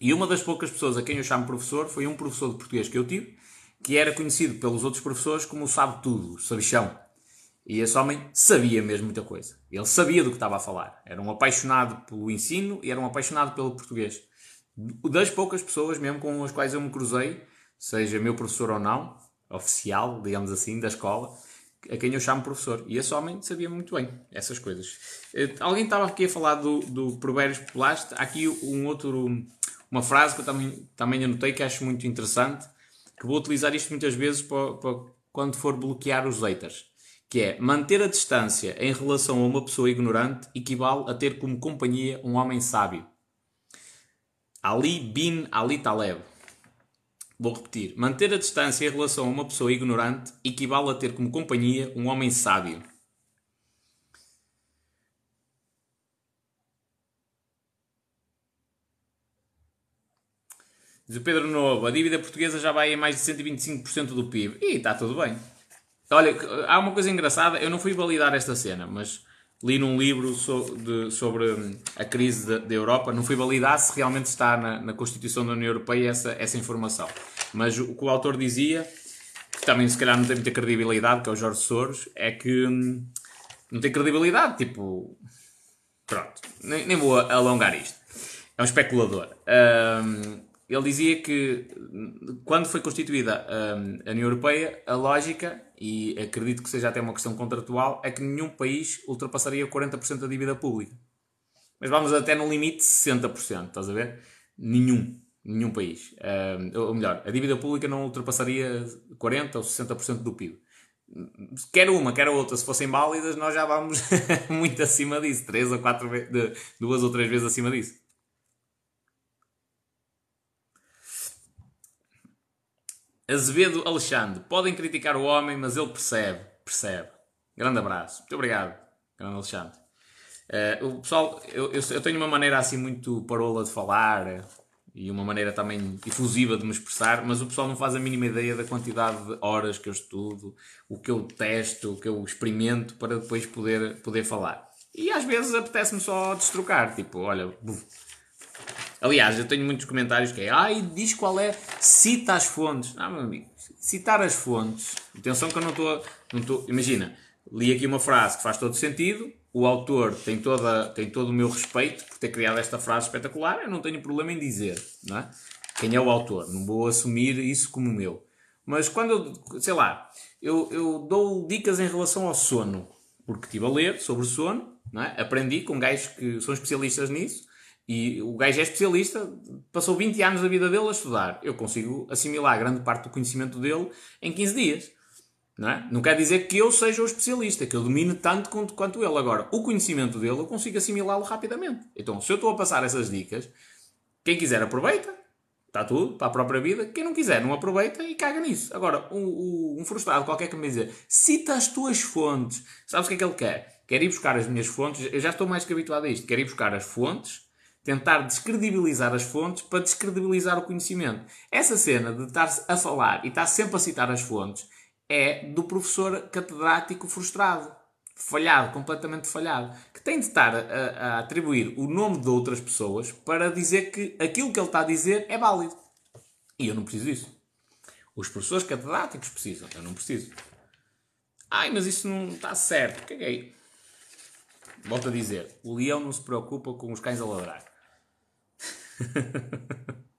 E uma das poucas pessoas a quem eu chamo professor foi um professor de português que eu tive, que era conhecido pelos outros professores como o sabe tudo, sabichão. E esse homem sabia mesmo muita coisa. Ele sabia do que estava a falar. Era um apaixonado pelo ensino e era um apaixonado pelo português. Das poucas pessoas mesmo com as quais eu me cruzei, seja meu professor ou não, oficial, digamos assim, da escola, a quem eu chamo professor. E esse homem sabia muito bem essas coisas. Eh, alguém estava aqui a falar do, do Provérbios Populares. Há aqui um outro, uma frase que eu também, também anotei que acho muito interessante, que vou utilizar isto muitas vezes para, para quando for bloquear os haters que é manter a distância em relação a uma pessoa ignorante equivale a ter como companhia um homem sábio. Ali bin Ali Taleb. Vou repetir. Manter a distância em relação a uma pessoa ignorante equivale a ter como companhia um homem sábio. Diz o Pedro Novo, a dívida portuguesa já vai em mais de 125% do PIB. E está tudo bem. Olha, há uma coisa engraçada, eu não fui validar esta cena, mas li num livro so, de, sobre hum, a crise da Europa, não fui validar se realmente está na, na, Constituição da União Europeia essa, essa informação. Mas o que o autor dizia, que também se calhar não tem muita credibilidade, que é o Jorge Soros, é que hum, não tem credibilidade, tipo. Pronto, nem, nem vou alongar isto. É um especulador. Hum, ele dizia que quando foi constituída a União Europeia, a lógica e acredito que seja até uma questão contratual, é que nenhum país ultrapassaria 40% da dívida pública. Mas vamos até no limite 60%, estás a ver? Nenhum. Nenhum país. Uh, ou melhor, a dívida pública não ultrapassaria 40% ou 60% do PIB. Quer uma, quer outra, se fossem válidas, nós já vamos muito acima disso. Três ou quatro duas ou três vezes acima disso. Azevedo Alexandre. Podem criticar o homem, mas ele percebe. Percebe. Grande abraço. Muito obrigado, grande Alexandre. Uh, o pessoal, eu, eu, eu, tenho uma maneira assim muito parola de falar e uma maneira também efusiva de me expressar, mas o pessoal não faz a mínima ideia da quantidade de horas que eu estudo, o que eu testo, o que eu experimento para depois poder, poder falar. E às vezes apetece-me só destrocar, tipo, olha, buf, Aliás, eu tenho muitos comentários que é, ai, diz qual é, cita as fontes. Ah, meu amigo, citar as fontes. Atenção que eu não estou. Não estou imagina, li aqui uma frase que faz todo sentido, o autor tem, toda, tem todo o meu respeito por ter criado esta frase espetacular, eu não tenho problema em dizer, não é? Quem é o autor? Não vou assumir isso como meu. Mas quando eu, sei lá, eu, eu dou dicas em relação ao sono, porque estive a ler sobre sono, é? aprendi com gajos que são especialistas nisso, e o gajo é especialista, passou 20 anos da vida dele a estudar. Eu consigo assimilar grande parte do conhecimento dele em 15 dias. Não, é? não quer dizer que eu seja o especialista, que eu domine tanto quanto, quanto ele. Agora, o conhecimento dele eu consigo assimilá-lo rapidamente. Então, se eu estou a passar essas dicas, quem quiser aproveita, está tudo, para a própria vida. Quem não quiser, não aproveita e caga nisso. Agora, um, um, frustrado qualquer que me dizer, cita as tuas fontes. Sabes o que é que ele quer? Quer ir buscar as minhas fontes. Eu já estou mais que habituado a isto. Quer ir buscar as fontes tentar descredibilizar as fontes para descredibilizar o conhecimento. Essa cena de estar a falar e estar sempre a citar as fontes é do professor catedrático frustrado, falhado, completamente falhado, que tem de estar a, a atribuir o nome de outras pessoas para dizer que aquilo que ele está a dizer é válido. E eu não preciso disso. Os professores catedráticos precisam, eu não preciso. Ai, mas isso não está certo. Caguei. Volto a dizer, o leão não se preocupa com os cães a ladrar.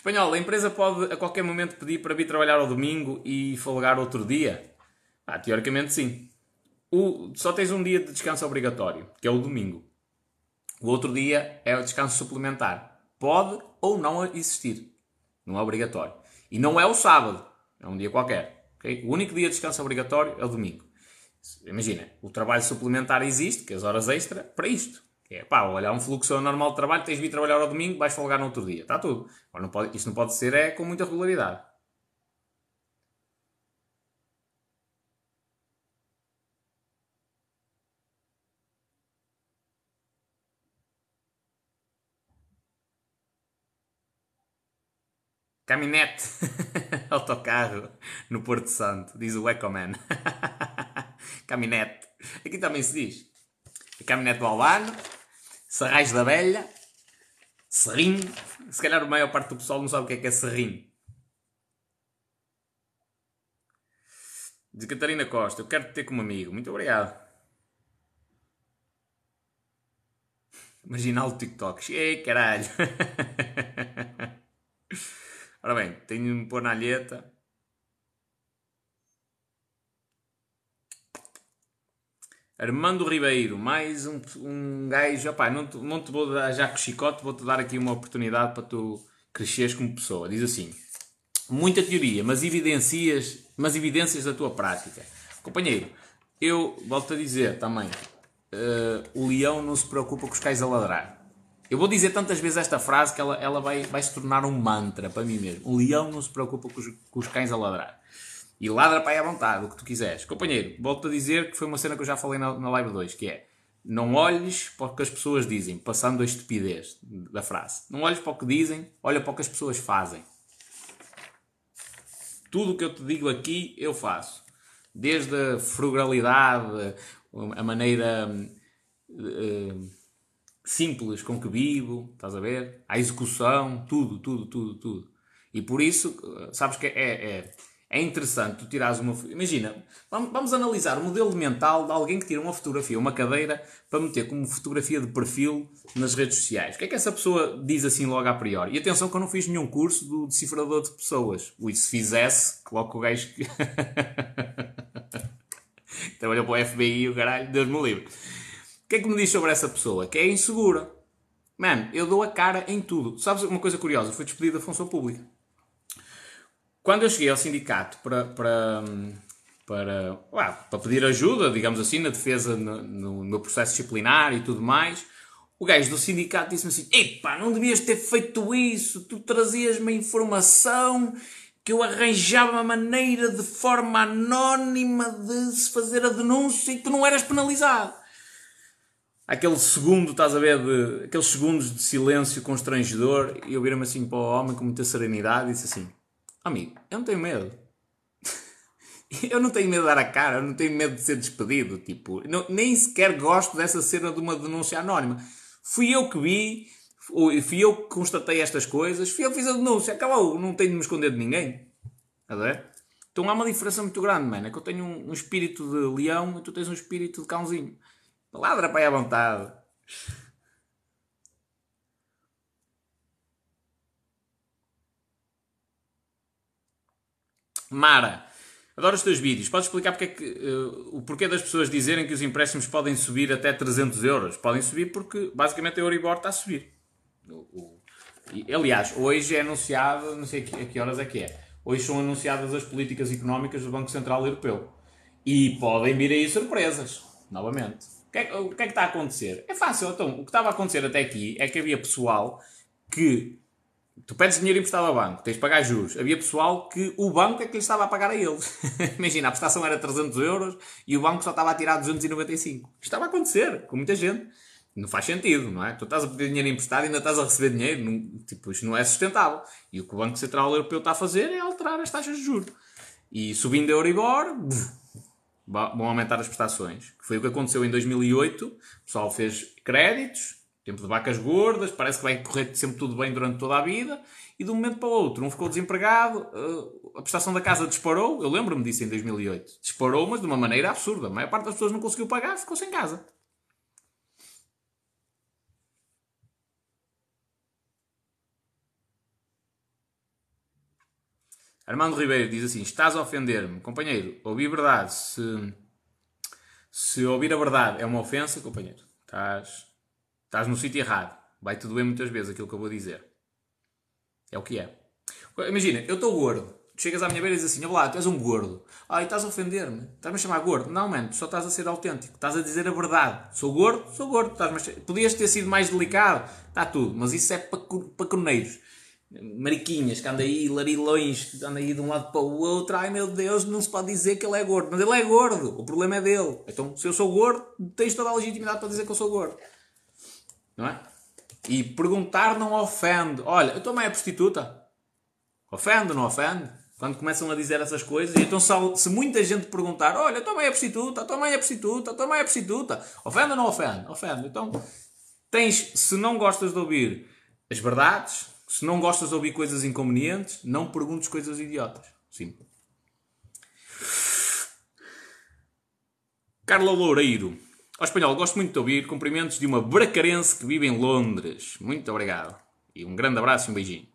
Espanhol, a empresa pode a qualquer momento pedir para vir trabalhar ao domingo e folgar outro dia? Ah, teoricamente sim. O, só tens um dia de descanso obrigatório, que é o domingo. O outro dia é o descanso suplementar. Pode ou não existir. Não é obrigatório. E não é o sábado. É um dia qualquer. Okay? O único dia de descanso obrigatório é o domingo. Imagina, o trabalho suplementar existe, que é as horas extra, para isto. É, pá, olhar um fluxo normal de trabalho, tens de vir trabalhar ao domingo, vais folgar no outro dia. Está tudo. Agora, não pode, isto não pode ser é com muita regularidade. Caminhete, autocarro no Porto Santo, diz o Ecoman. caminhete, aqui também se diz. A caminhete do Albano, Serrais da Velha, Serrinho. Se calhar a maior parte do pessoal não sabe o que é que é Serrinho. De Catarina Costa, eu quero te ter como amigo. Muito obrigado. Marginal do TikTok. Ei, caralho. Ora bem, tenho de me pôr na alheta. Armando Ribeiro, mais um, um gajo. Não, te, não te vou dar já com chicote, vou-te dar aqui uma oportunidade para tu cresceres como pessoa. Diz assim: muita teoria, mas evidencias, mas evidências da tua prática. Companheiro, eu volto a dizer também: uh, o leão não se preocupa com os cães a ladrar. Eu vou dizer tantas vezes esta frase que ela, ela vai, vai se tornar um mantra para mim mesmo. O leão não se preocupa com os, com os cães a ladrar. E ladra para aí à vontade, o que tu quiseres. Companheiro, volto a dizer que foi uma cena que eu já falei na, na live 2, que é não olhes para o que as pessoas dizem, passando a estupidez da frase. Não olhes para o que dizem, olha para o que as pessoas fazem. Tudo o que eu te digo aqui, eu faço. Desde a frugalidade, a maneira... Uh, simples com que vivo, estás a ver? A execução, tudo, tudo, tudo, tudo. E por isso, sabes que é, é, é interessante tu tirares uma. Imagina, vamos, vamos analisar o modelo mental de alguém que tira uma fotografia, uma cadeira, para meter como fotografia de perfil nas redes sociais. O que é que essa pessoa diz assim logo a priori? E atenção que eu não fiz nenhum curso do decifrador de pessoas. Ui, se fizesse, coloco o gajo que. Trabalhou para o FBI o caralho, Deus me livre que é que me diz sobre essa pessoa? Que é insegura. Mano, eu dou a cara em tudo. Sabes uma coisa curiosa? Fui despedido da função pública. Quando eu cheguei ao sindicato para, para, para, uau, para pedir ajuda, digamos assim, na defesa no, no, no, processo disciplinar e tudo mais, o gajo do sindicato disse-me assim: Epá, não devias ter feito isso, tu trazias-me a informação que eu arranjava uma maneira de forma anónima de se fazer a denúncia e tu não eras penalizado aquele segundo, estás a ver, de, aqueles segundos de silêncio constrangedor, e eu vira-me assim para o homem com muita serenidade e disse assim: Amigo, eu não tenho medo. eu não tenho medo de dar a cara, eu não tenho medo de ser despedido. Tipo, não, nem sequer gosto dessa cena de uma denúncia anónima. Fui eu que vi, fui eu que constatei estas coisas, fui eu que fiz a denúncia, acabou, não tenho de me esconder de ninguém. Estás a ver? Então há uma diferença muito grande, mano. É que eu tenho um, um espírito de leão e tu tens um espírito de cãozinho. Ladra para aí à vontade. Mara, adoro os teus vídeos. Podes explicar porque é que, uh, o porquê das pessoas dizerem que os empréstimos podem subir até 300 euros? Podem subir porque basicamente a Euribor está a subir. O, o, e, aliás, hoje é anunciado, não sei a que horas é que é, hoje são anunciadas as políticas económicas do Banco Central Europeu. E podem vir aí surpresas, novamente. O que, é, o que é que está a acontecer? É fácil. Então, o que estava a acontecer até aqui é que havia pessoal que tu pedes dinheiro emprestado ao banco, tens de pagar juros. Havia pessoal que o banco é que lhe estava a pagar a eles. Imagina, a prestação era 300 euros e o banco só estava a tirar 295. Isto estava a acontecer com muita gente. Não faz sentido, não é? Tu estás a pedir dinheiro emprestado e ainda estás a receber dinheiro. Não, tipo, isto não é sustentável. E o que o Banco Central Europeu está a fazer é alterar as taxas de juros. E subindo a Euribor, vão aumentar as prestações. Que foi o que aconteceu em 2008. O pessoal fez créditos, tempo de vacas gordas, parece que vai correr sempre tudo bem durante toda a vida, e de um momento para o outro, um ficou desempregado, eh, a prestação da casa disparou, eu lembro-me disso em 2008. Disparou, mas de uma maneira absurda. A maior parte das pessoas não conseguiu pagar, ficou sem casa. Armando Ribeiro diz assim: Estás a ofender-me, companheiro. Ouvir verdade. Se, se ouvir a verdade é uma ofensa, companheiro, estás, estás no sítio errado. Vai-te doer muitas vezes aquilo que eu vou dizer. É o que é. Imagina, eu estou gordo. Tu chegas à minha beira e dizes assim: Olá, tu és um gordo. Ai, estás a ofender-me. Estás-me a chamar gordo. Não, mano, tu só estás a ser autêntico. Estás a dizer a verdade. Sou gordo? Sou gordo. Estás a... Podias ter sido mais delicado. Está tudo. Mas isso é para, para. Mariquinhas que andam aí, larilões que andam aí de um lado para o outro. Ai meu Deus, não se pode dizer que ele é gordo. Mas ele é gordo. O problema é dele. Então, se eu sou gordo, tens toda a legitimidade para dizer que eu sou gordo. Não é? E perguntar não ofende. Olha, tua mãe é prostituta? Ofende não ofende? Quando começam a dizer essas coisas, então se muita gente perguntar, olha, a tua mãe é prostituta, a tua mãe é prostituta, a tua mãe é prostituta, ofende ou não ofende? Ofende. Então, tens, se não gostas de ouvir as verdades, se não gostas de ouvir coisas inconvenientes, não perguntes coisas idiotas. Sim. Carla Loureiro. Ao espanhol, gosto muito de ouvir cumprimentos de uma bracarense que vive em Londres. Muito obrigado. E um grande abraço e um beijinho.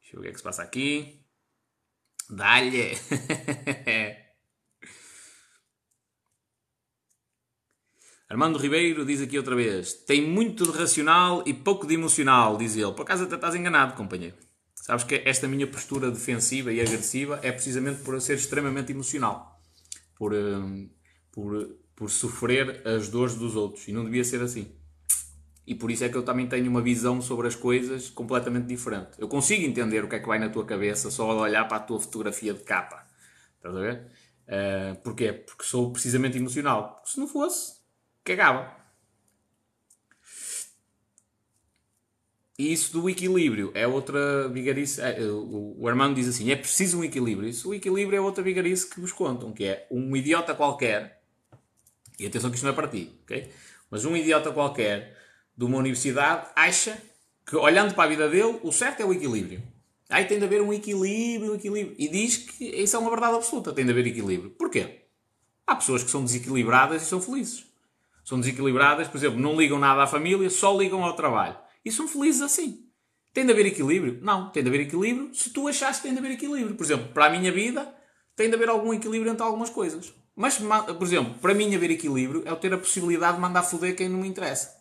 Deixa eu ver o que é que se passa aqui. Dá-lhe! Armando Ribeiro diz aqui outra vez: tem muito de racional e pouco de emocional, diz ele. Por acaso até estás enganado, companheiro. Sabes que esta minha postura defensiva e agressiva é precisamente por ser extremamente emocional. Por, hum, por, por sofrer as dores dos outros. E não devia ser assim. E por isso é que eu também tenho uma visão sobre as coisas completamente diferente. Eu consigo entender o que é que vai na tua cabeça só ao olhar para a tua fotografia de capa. Estás a ver? Uh, porquê? Porque sou precisamente emocional. Se não fosse, cagava. E isso do equilíbrio é outra vigarice. É, o Armando diz assim: é preciso um equilíbrio. Isso, o equilíbrio é outra vigarice que vos contam, que é um idiota qualquer. E atenção que isto não é para ti, ok? Mas um idiota qualquer de uma universidade acha que, olhando para a vida dele, o certo é o equilíbrio. Aí tem de haver um equilíbrio, um equilíbrio. E diz que isso é uma verdade absoluta, tem de haver equilíbrio. Porquê? Há pessoas que são desequilibradas e são felizes são desequilibradas, por exemplo, não ligam nada à família, só ligam ao trabalho. E são felizes assim. Tem de haver equilíbrio? Não, tem de haver equilíbrio se tu achas que tem de haver equilíbrio. Por exemplo, para a minha vida, tem de haver algum equilíbrio entre algumas coisas. Mas, por exemplo, para mim haver equilíbrio é eu ter a possibilidade de mandar foder quem não me interessa.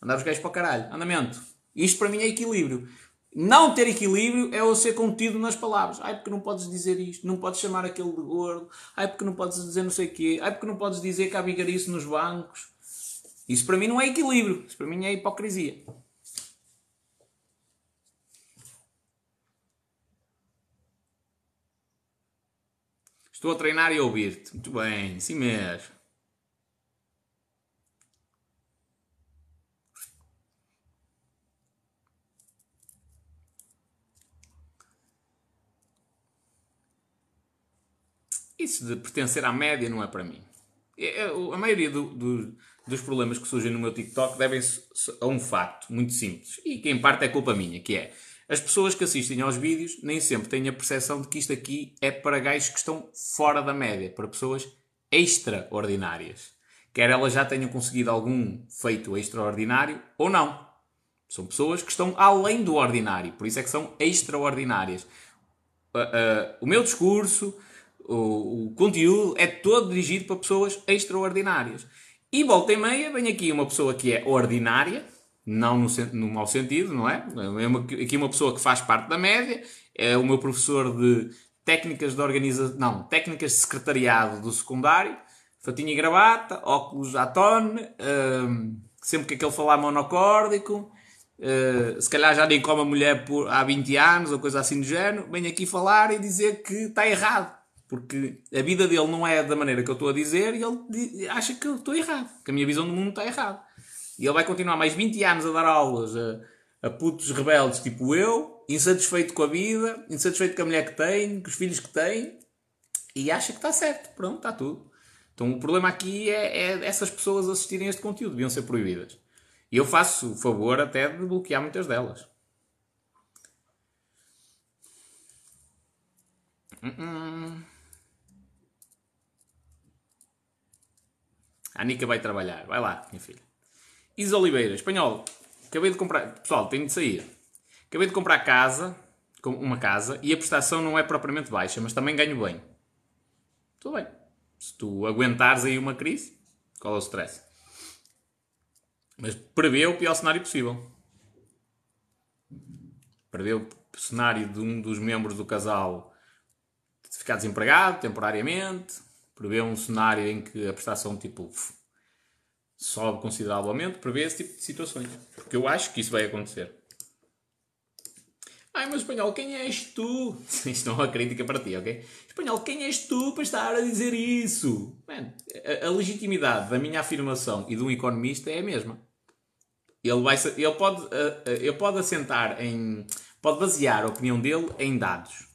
Mandar os gajos para o caralho. Andamento. Isto para mim é equilíbrio. Não ter equilíbrio é eu ser contido nas palavras. Ai, porque não podes dizer isto, não podes chamar aquele de gordo. Ai, porque não podes dizer não sei o quê. Ai, porque não podes dizer que há vigarice nos bancos. Isso para mim não é equilíbrio, isso para mim é hipocrisia. Estou a treinar e a ouvir-te. Muito bem, sim mesmo. Isso de pertencer à média não é para mim. É, é, a maioria do, do, dos problemas que surgem no meu TikTok devem-se a um facto muito simples e que em parte é culpa minha, que é as pessoas que assistem aos vídeos nem sempre têm a percepção de que isto aqui é para gajos que estão fora da média, para pessoas extraordinárias. Quer elas já tenham conseguido algum feito extraordinário ou não. São pessoas que estão além do ordinário, por isso é que são extraordinárias. Uh, uh, o meu discurso, o conteúdo é todo dirigido para pessoas extraordinárias. E volta e meia vem aqui uma pessoa que é ordinária, não no, no mau sentido, não é? é uma, aqui uma pessoa que faz parte da média, é o meu professor de técnicas de organização, não, técnicas de secretariado do secundário, fatinha e gravata, óculos à tone, hum, sempre que aquele falar monocórdico, uh, se calhar já nem come a mulher por, há 20 anos ou coisa assim do género, vem aqui falar e dizer que está errado. Porque a vida dele não é da maneira que eu estou a dizer e ele acha que eu estou errado, que a minha visão do mundo está errada. E ele vai continuar mais 20 anos a dar aulas a, a putos rebeldes tipo eu, insatisfeito com a vida, insatisfeito com a mulher que tem, com os filhos que tem, e acha que está certo. Pronto, está tudo. Então o problema aqui é, é essas pessoas assistirem este conteúdo, deviam ser proibidas. E eu faço o favor até de bloquear muitas delas. Uh -uh. A Nica vai trabalhar. Vai lá, minha filha. Isa Oliveira, espanhol. Acabei de comprar. Pessoal, tenho de sair. Acabei de comprar casa. uma casa e a prestação não é propriamente baixa, mas também ganho bem. Tudo bem. Se tu aguentares aí uma crise, qual é o stress? Mas prevê o pior cenário possível. Prevê o cenário de um dos membros do casal ficar desempregado temporariamente. Prevê um cenário em que a prestação tipo sobe consideravelmente. Prevê esse tipo de situações. Porque eu acho que isso vai acontecer. Ai, meu espanhol, quem és tu? Isto não é uma crítica para ti, ok? Espanhol, quem és tu para estar a dizer isso? Man, a, a, legitimidade da minha afirmação e de um economista é a mesma. Ele, vai, ele, pode, ele pode assentar em. pode basear a opinião dele em dados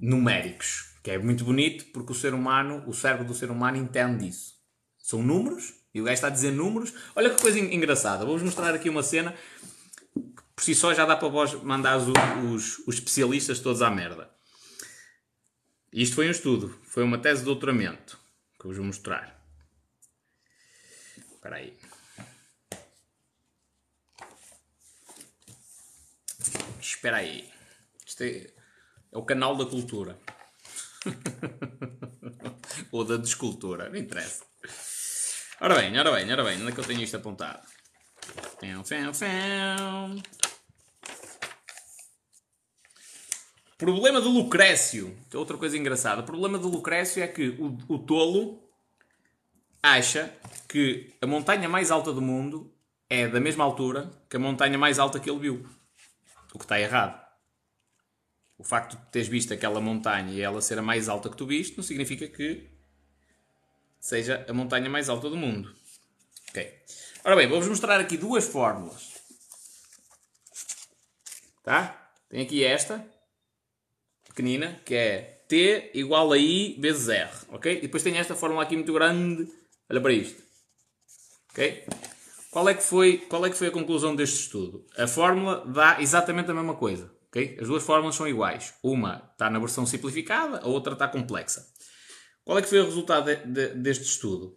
numéricos, que é muito bonito porque o ser humano, o cérebro do ser humano entende isso. São números, e o gajo está a dizer números. Olha que coisa engraçada. Vou-vos mostrar aqui uma cena por si só já dá para vós mandar os, os, os especialistas todos à merda. Isto foi um estudo, foi uma tese de doutoramento que eu vos vou mostrar. Espera aí. Espera aí. Isto é, é o canal da cultura. Ou da descultura, não interessa. Ora bem, ora bem, ora bem, onde é que eu tenho isto apontado? Fão, fão, fão. Problema de Lucrécio. Outra coisa engraçada. O problema de Lucrécio é que o, o tolo acha que a montanha mais alta do mundo é da mesma altura que a montanha mais alta que ele viu. O que está errado. O facto de teres visto aquela montanha e ela ser a mais alta que tu viste não significa que seja a montanha mais alta do mundo. Ok. Ora bem, vou-vos mostrar aqui duas fórmulas. Tá? Tem aqui esta pequenina, que é T igual a I vezes R, ok? E depois tem esta fórmula aqui muito grande, olha para isto, ok? Qual é que foi, qual é que foi a conclusão deste estudo? A fórmula dá exatamente a mesma coisa, ok? As duas fórmulas são iguais. Uma está na versão simplificada, a outra está complexa. Qual é que foi o resultado de, de, deste estudo?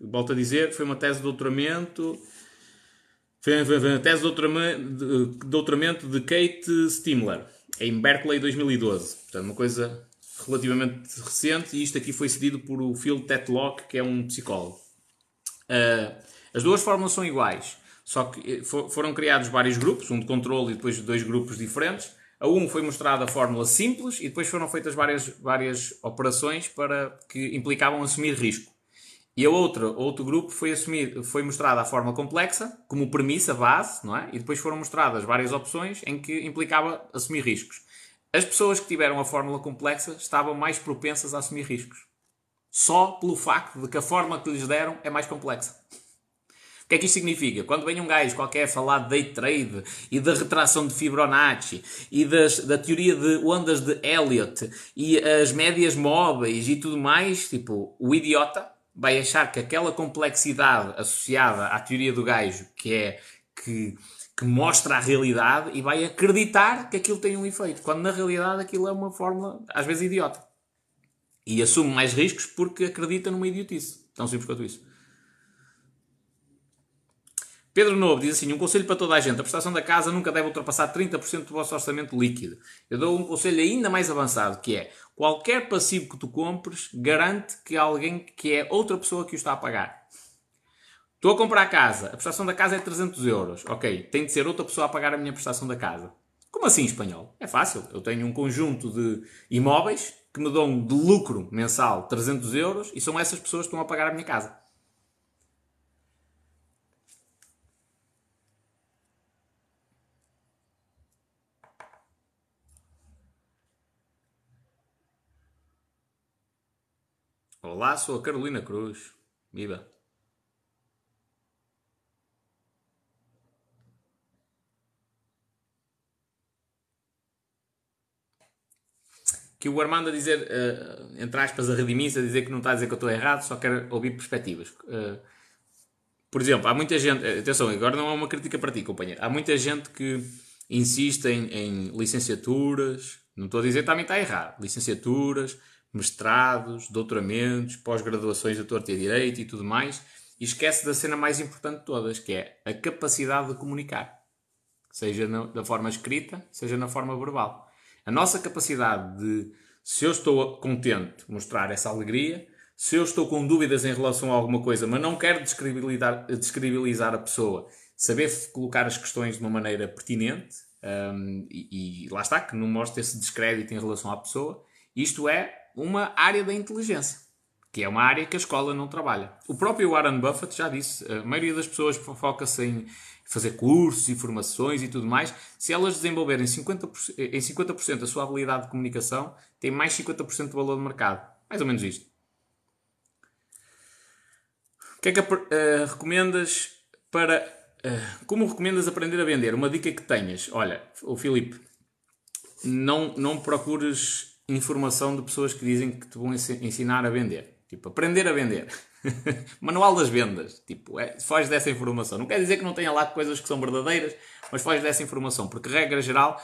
Volto a dizer, foi uma tese de doutoramento... Foi uma tese de doutoramento de, doutoramento de Kate Stimler em Berkeley 2012. Portanto, uma coisa relativamente recente e isto aqui foi cedido por o Phil Tetlock, que é um psicólogo. Uh, as duas fórmulas são iguais, só que eh, foram criados vários grupos, um de controle e depois dois grupos diferentes. A um foi mostrada a fórmula simples e depois foram feitas várias, várias operações para que implicavam assumir risco. E a outra, outro grupo foi, assumir, foi mostrada a forma complexa, como premissa base, não é? E depois foram mostradas várias opções em que implicava assumir riscos. As pessoas que tiveram a fórmula complexa estavam mais propensas a assumir riscos. Só pelo facto de que a forma que lhes deram é mais complexa. Que é que isto significa? Quando vem um gajo qualquer falar de day trade e da retração de Fibonacci e das, da teoria de ondas de Elliott e as médias móveis e tudo mais, tipo, o idiota vai achar que aquela complexidade associada à teoria do gajo, que é que, que mostra a realidade, e vai acreditar que aquilo tem um efeito, quando na realidade aquilo é uma fórmula, às vezes, idiota. E assume mais riscos porque acredita numa idiotice. Tão simples quanto isso. Pedro Novo diz assim: um conselho para toda a gente. A prestação da casa nunca deve ultrapassar 30% do vosso orçamento líquido. Eu dou um conselho ainda mais avançado, que é qualquer passivo que tu compres, garante que alguém que é outra pessoa que o está a pagar. Estou a comprar a casa, a prestação da casa é 300 euros. Ok, tem de ser outra pessoa a pagar a minha prestação da casa. Como assim espanhol? É fácil. Eu tenho um conjunto de imóveis que me dão de lucro mensal 300 euros e são essas pessoas que estão a pagar a minha casa. Olá, sou a Carolina Cruz. Viva! que o Armando a dizer, uh, entre aspas, a redimir a dizer que não está a dizer que eu estou errado, só quero ouvir perspectivas. Uh, por exemplo, há muita gente, atenção, agora não é uma crítica para ti, companheiro, há muita gente que insiste em, em licenciaturas, não estou a dizer que também está errado, licenciaturas, mestrados, doutoramentos, pós-graduações de torto e direito e tudo mais, e esquece da cena mais importante de todas, que é a capacidade de comunicar. Seja na, da forma escrita, seja na forma verbal. A nossa capacidade de, se eu estou contente, mostrar essa alegria, se eu estou com dúvidas em relação a alguma coisa, mas não quero descredibilizar, descredibilizar a pessoa, saber colocar as questões de uma maneira pertinente, um, e, e, lá está, que não mostre esse descrédito em relação à pessoa, isto é uma área da inteligência que é uma área que a escola não trabalha. O próprio Warren Buffett já disse, a maioria das pessoas foca-se em fazer cursos e formações e tudo mais. Se elas desenvolverem 50%, em 50% a sua habilidade de comunicação, tem mais 50% do valor de mercado. Mais ou menos isto. O que é que uh, recomendas para... Uh, como recomendas aprender a vender? Uma dica que tenhas. Olha, o Filipe, não, não procures informação de pessoas que dizem que te vão ensinar a vender. Tipo, aprender a vender. Manual das vendas. Tipo, é, foge dessa informação. Não quer dizer que não tenha lá coisas que são verdadeiras, mas foge dessa informação. Porque, regra geral,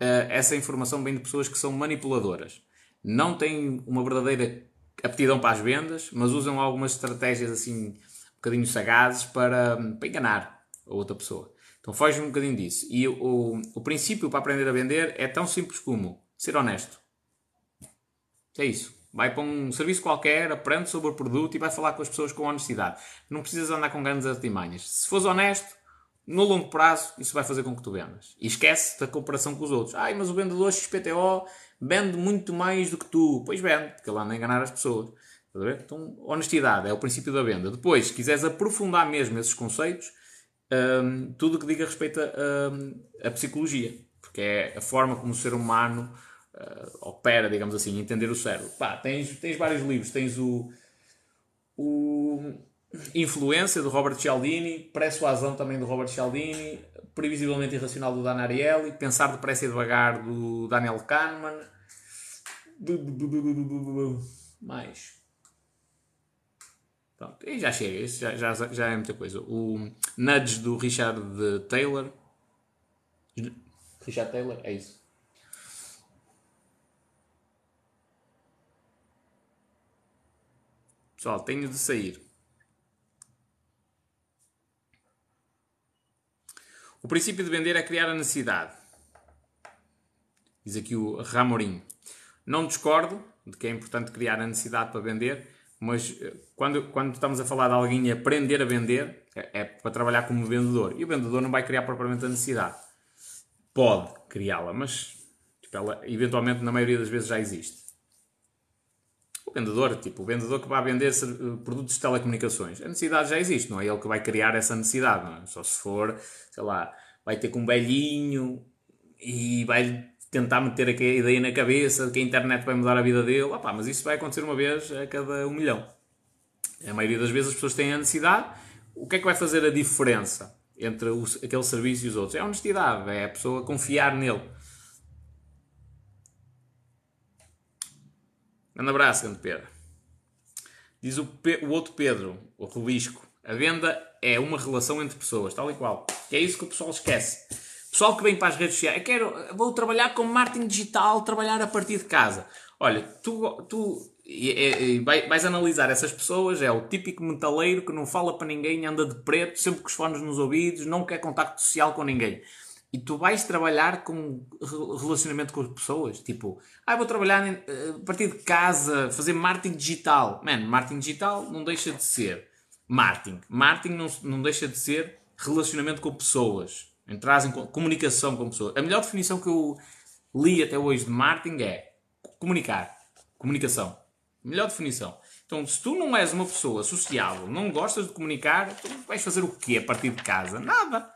uh, essa informação vem de pessoas que são manipuladoras. Não têm uma verdadeira aptidão para as vendas, mas usam algumas estratégias assim, um bocadinho sagazes para, para enganar a outra pessoa. Então foge um bocadinho disso. E o, o princípio para aprender a vender é tão simples como ser honesto. É isso. Vai para um serviço qualquer, aprende sobre o produto e vai falar com as pessoas com honestidade. Não precisas andar com grandes artimanhas. Se fores honesto, no longo prazo, isso vai fazer com que tu vendas. E esquece da comparação com os outros. Ai, mas o vendedor XPTO vende muito mais do que tu. Pois vende, porque ele anda a enganar as pessoas. Então, honestidade é o princípio da venda. Depois, se quiseres aprofundar mesmo esses conceitos, hum, tudo o que diga respeito a, hum, psicologia. Porque é a forma como o ser humano uh, opera, digamos assim, entender o cérebro. Pá, tens, tens vários livros, tens o, o Influência, do Robert Cialdini, Persuasão também do Robert Cialdini, Previsivelmente Irracional do Dan Ariely, Pensar Depressa e Devagar do Daniel Kahneman, mais. Pronto, e já chega, já, já, já é muita coisa. O Nudge do Richard Taylor. Richard Taylor, é isso. Pessoal, tenho de sair. O princípio de vender é criar a necessidade. Diz aqui o Ramorim. Não discordo de que é importante criar a necessidade para vender, mas eh, quando, quando estamos a falar de alguém aprender a vender, é, é para trabalhar como vendedor. E o vendedor não vai criar propriamente a necessidade. Pode criá-la, mas tipo, ela eventualmente na maioria das vezes já existe vendedor, tipo, o vendedor que vai vender produtos de telecomunicações. A necessidade já existe, não é ele que vai criar essa necessidade, não é? Só se for, sei lá, vai ter com um velhinho e vai tentar meter a ideia na cabeça de que a internet vai mudar a vida dele. Opa, mas isso vai acontecer uma vez a cada um milhão. A maioria das vezes as pessoas têm a necessidade. O que é que vai fazer a diferença entre aquele serviço e os outros? É a honestidade, é a pessoa confiar nele. Grande abraço, grande Pedro. Diz o, Pe o outro Pedro, o Rubisco. A venda é uma relação entre pessoas, tal e qual. Que é isso que o pessoal esquece. Pessoal que vem para as redes sociais, quero, vou trabalhar com marketing digital, trabalhar a partir de casa. Olha, tu, tu e, e, vais analisar essas pessoas, é o típico metaleiro que não fala para ninguém, anda de preto, sempre com os fones nos ouvidos, não quer contacto social com ninguém e tu vais trabalhar com relacionamento com as pessoas. Tipo, ah, vou trabalhar eh, a partir de casa, fazer marketing digital. Man, marketing digital não deixa de ser marketing. Marketing não, não deixa de ser relacionamento com pessoas. Entrar em comunicação com pessoas. A melhor definição que eu li até hoje de marketing é comunicar. Comunicação. Melhor definição. Então, se tu não és uma pessoa sociável, não gostas de comunicar, tu vais fazer o quê a partir de casa? Nada.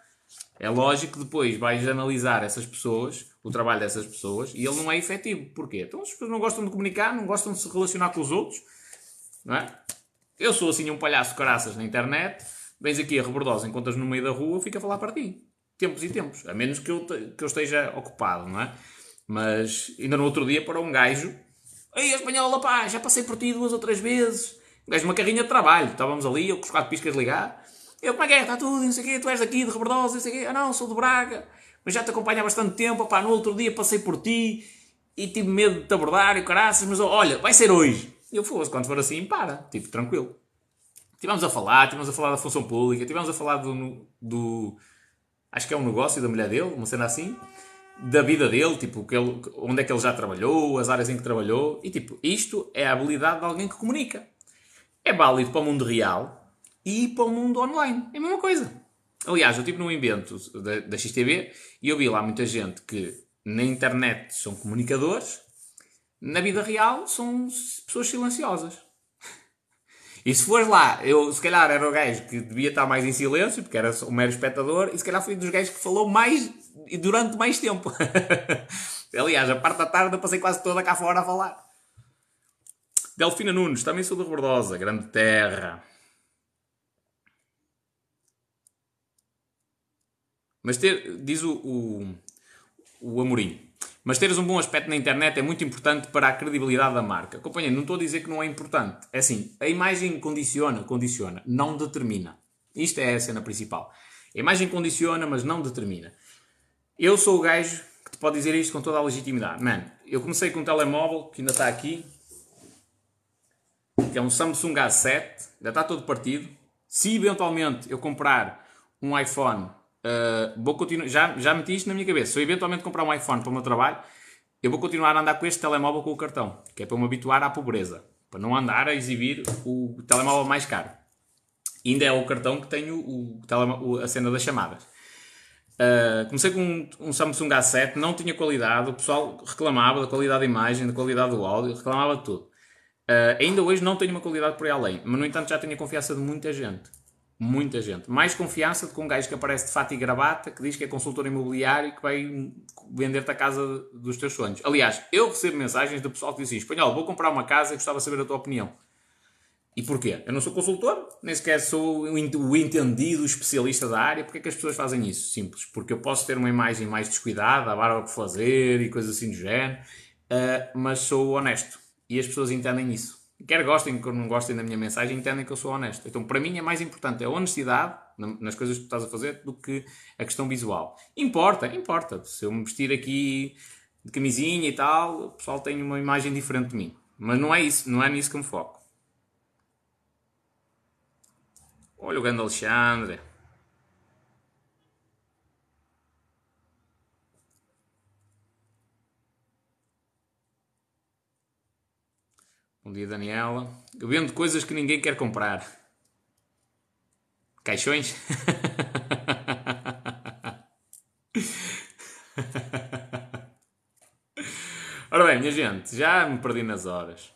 É lógico que depois vais analisar essas pessoas, o trabalho dessas pessoas, e ele não é efetivo. Porquê? Então as pessoas não gostam de comunicar, não gostam de se relacionar com os outros, não é? Eu sou assim um palhaço de caraças na internet, vens aqui a rebordosa, encontras no meio da rua, fica a falar para ti. Tempos e tempos. A menos que eu, que eu esteja ocupado, não é? Mas ainda no outro dia para um gajo, Ei, espanhola, pá, já passei por ti duas ou três vezes. Um gajo, uma carrinha de trabalho. Estávamos ali, eu com os quatro piscas ligar. Eu, como é que é? Está tudo, não sei o quê, tu és daqui, de Rebordosa, não sei o quê. Ah não, sou de Braga, mas já te acompanho há bastante tempo, pá, no outro dia passei por ti e tive medo de te abordar e caraças, mas olha, vai ser hoje. E eu fosse, quando for assim, para, tipo, tranquilo. Tivemos a falar, tivemos a falar da função pública, tivemos a falar do, do acho que é um negócio da mulher dele, uma cena assim. da vida dele, tipo, ele, onde é que ele já trabalhou, as áreas em que trabalhou, e tipo, isto é a habilidade de alguém que comunica. É válido para o mundo real e para o mundo online. É a mesma coisa. Aliás, eu estive num evento da, da XTV e eu vi lá muita gente que na internet são comunicadores, na vida real são pessoas silenciosas. E se fores lá, eu se calhar era o gajo que devia estar mais em silêncio, porque era um mero espectador, e se calhar fui dos gajos que falou mais e durante mais tempo. Aliás, a parte da tarde eu passei quase toda cá fora a falar. Delfina Nunes, também sou de Rebordosa, grande terra. Mas ter, diz o, o, o Amorim, mas teres um bom aspecto na internet é muito importante para a credibilidade da marca. Companheiro, não estou a dizer que não é importante. É assim, a imagem condiciona, condiciona, não determina. Isto é a cena principal. A imagem condiciona, mas não determina. Eu sou o gajo que te pode dizer isto com toda a legitimidade. Mano, eu comecei com um telemóvel que ainda está aqui, que é um Samsung A7, ainda está todo partido. Se eventualmente eu comprar um iPhone Uh, vou continuar, já, já meti isto na minha cabeça. Se eu eventualmente comprar um iPhone para o meu trabalho, eu vou continuar a andar com este telemóvel com o cartão, que é para me habituar à pobreza, para não andar a exibir o telemóvel mais caro. Ainda é o cartão que tenho o, o, a cena das chamadas. Uh, comecei com um, um, Samsung A7, não tinha qualidade, o pessoal reclamava da qualidade da imagem, da qualidade do áudio, reclamava de tudo. Uh, ainda hoje não tenho uma qualidade por aí além, mas no entanto já tenho a confiança de muita gente. Muita gente. Mais confiança do que um gajo que aparece de fato e gravata, que diz que é consultor imobiliário e que vai vender-te a casa dos teus sonhos. Aliás, eu recebo mensagens do pessoal que diz assim: Espanhol, vou comprar uma casa e gostava de saber a tua opinião. E porquê? Eu não sou consultor, nem sequer sou o entendido, especialista da área. Porquê é que as pessoas fazem isso? Simples. Porque eu posso ter uma imagem mais descuidada, a barba por fazer e coisas assim do género, uh, mas sou honesto. E as pessoas entendem isso. Quer gostem, quer não gostem da minha mensagem, entendem que eu sou honesto. Então, para mim, é mais importante a honestidade nas coisas que tu estás a fazer do que a questão visual. Importa, importa. Se eu me vestir aqui de camisinha e tal, o pessoal tem uma imagem diferente de mim. Mas não é isso, não é nisso que me foco. Olha o grande Alexandre. Bom dia, Daniela. Eu vendo coisas que ninguém quer comprar. Caixões? Ora bem, minha gente, já me perdi nas horas.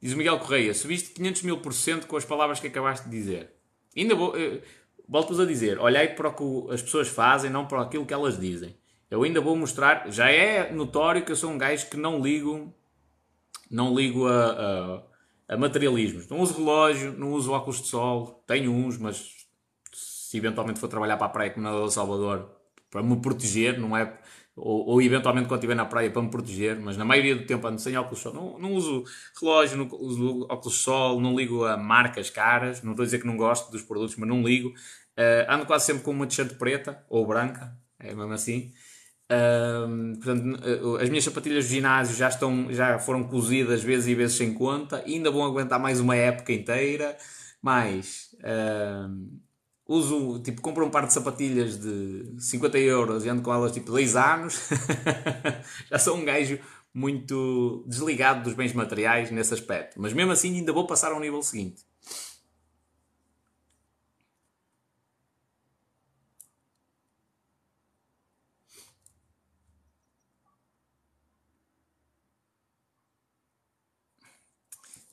Diz o Miguel Correia, subiste 500 mil por cento com as palavras que acabaste de dizer. Ainda vou, eh, volto-vos a dizer, olhei para o que as pessoas fazem, não para aquilo que elas dizem. Eu ainda vou mostrar, já é notório que eu sou um gajo que não ligo não ligo a, a, a, materialismos. Não uso relógio, não uso óculos de sol, tenho uns, mas se eventualmente for trabalhar para a praia como na El Salvador, para me proteger, não é? Ou, ou, eventualmente quando estiver na praia para me proteger, mas na maioria do tempo ando sem óculos de sol. Não, não uso relógio, não uso óculos de sol, não ligo a marcas caras, não estou a dizer que não gosto dos produtos, mas não ligo. Uh, ando quase sempre com uma t-shirt preta ou branca, é mesmo assim portanto, eh, as minhas sapatilhas de ginásio já, estão, já foram cozidas vezes e vezes sem conta, ainda vão aguentar mais uma época inteira. Mas uso, tipo, compro um par de sapatilhas de 50 euros e ando com elas tipo 2 anos. já sou um gajo muito desligado dos bens materiais nesse aspecto. Mas mesmo assim, ainda vou passar ao nível seguinte.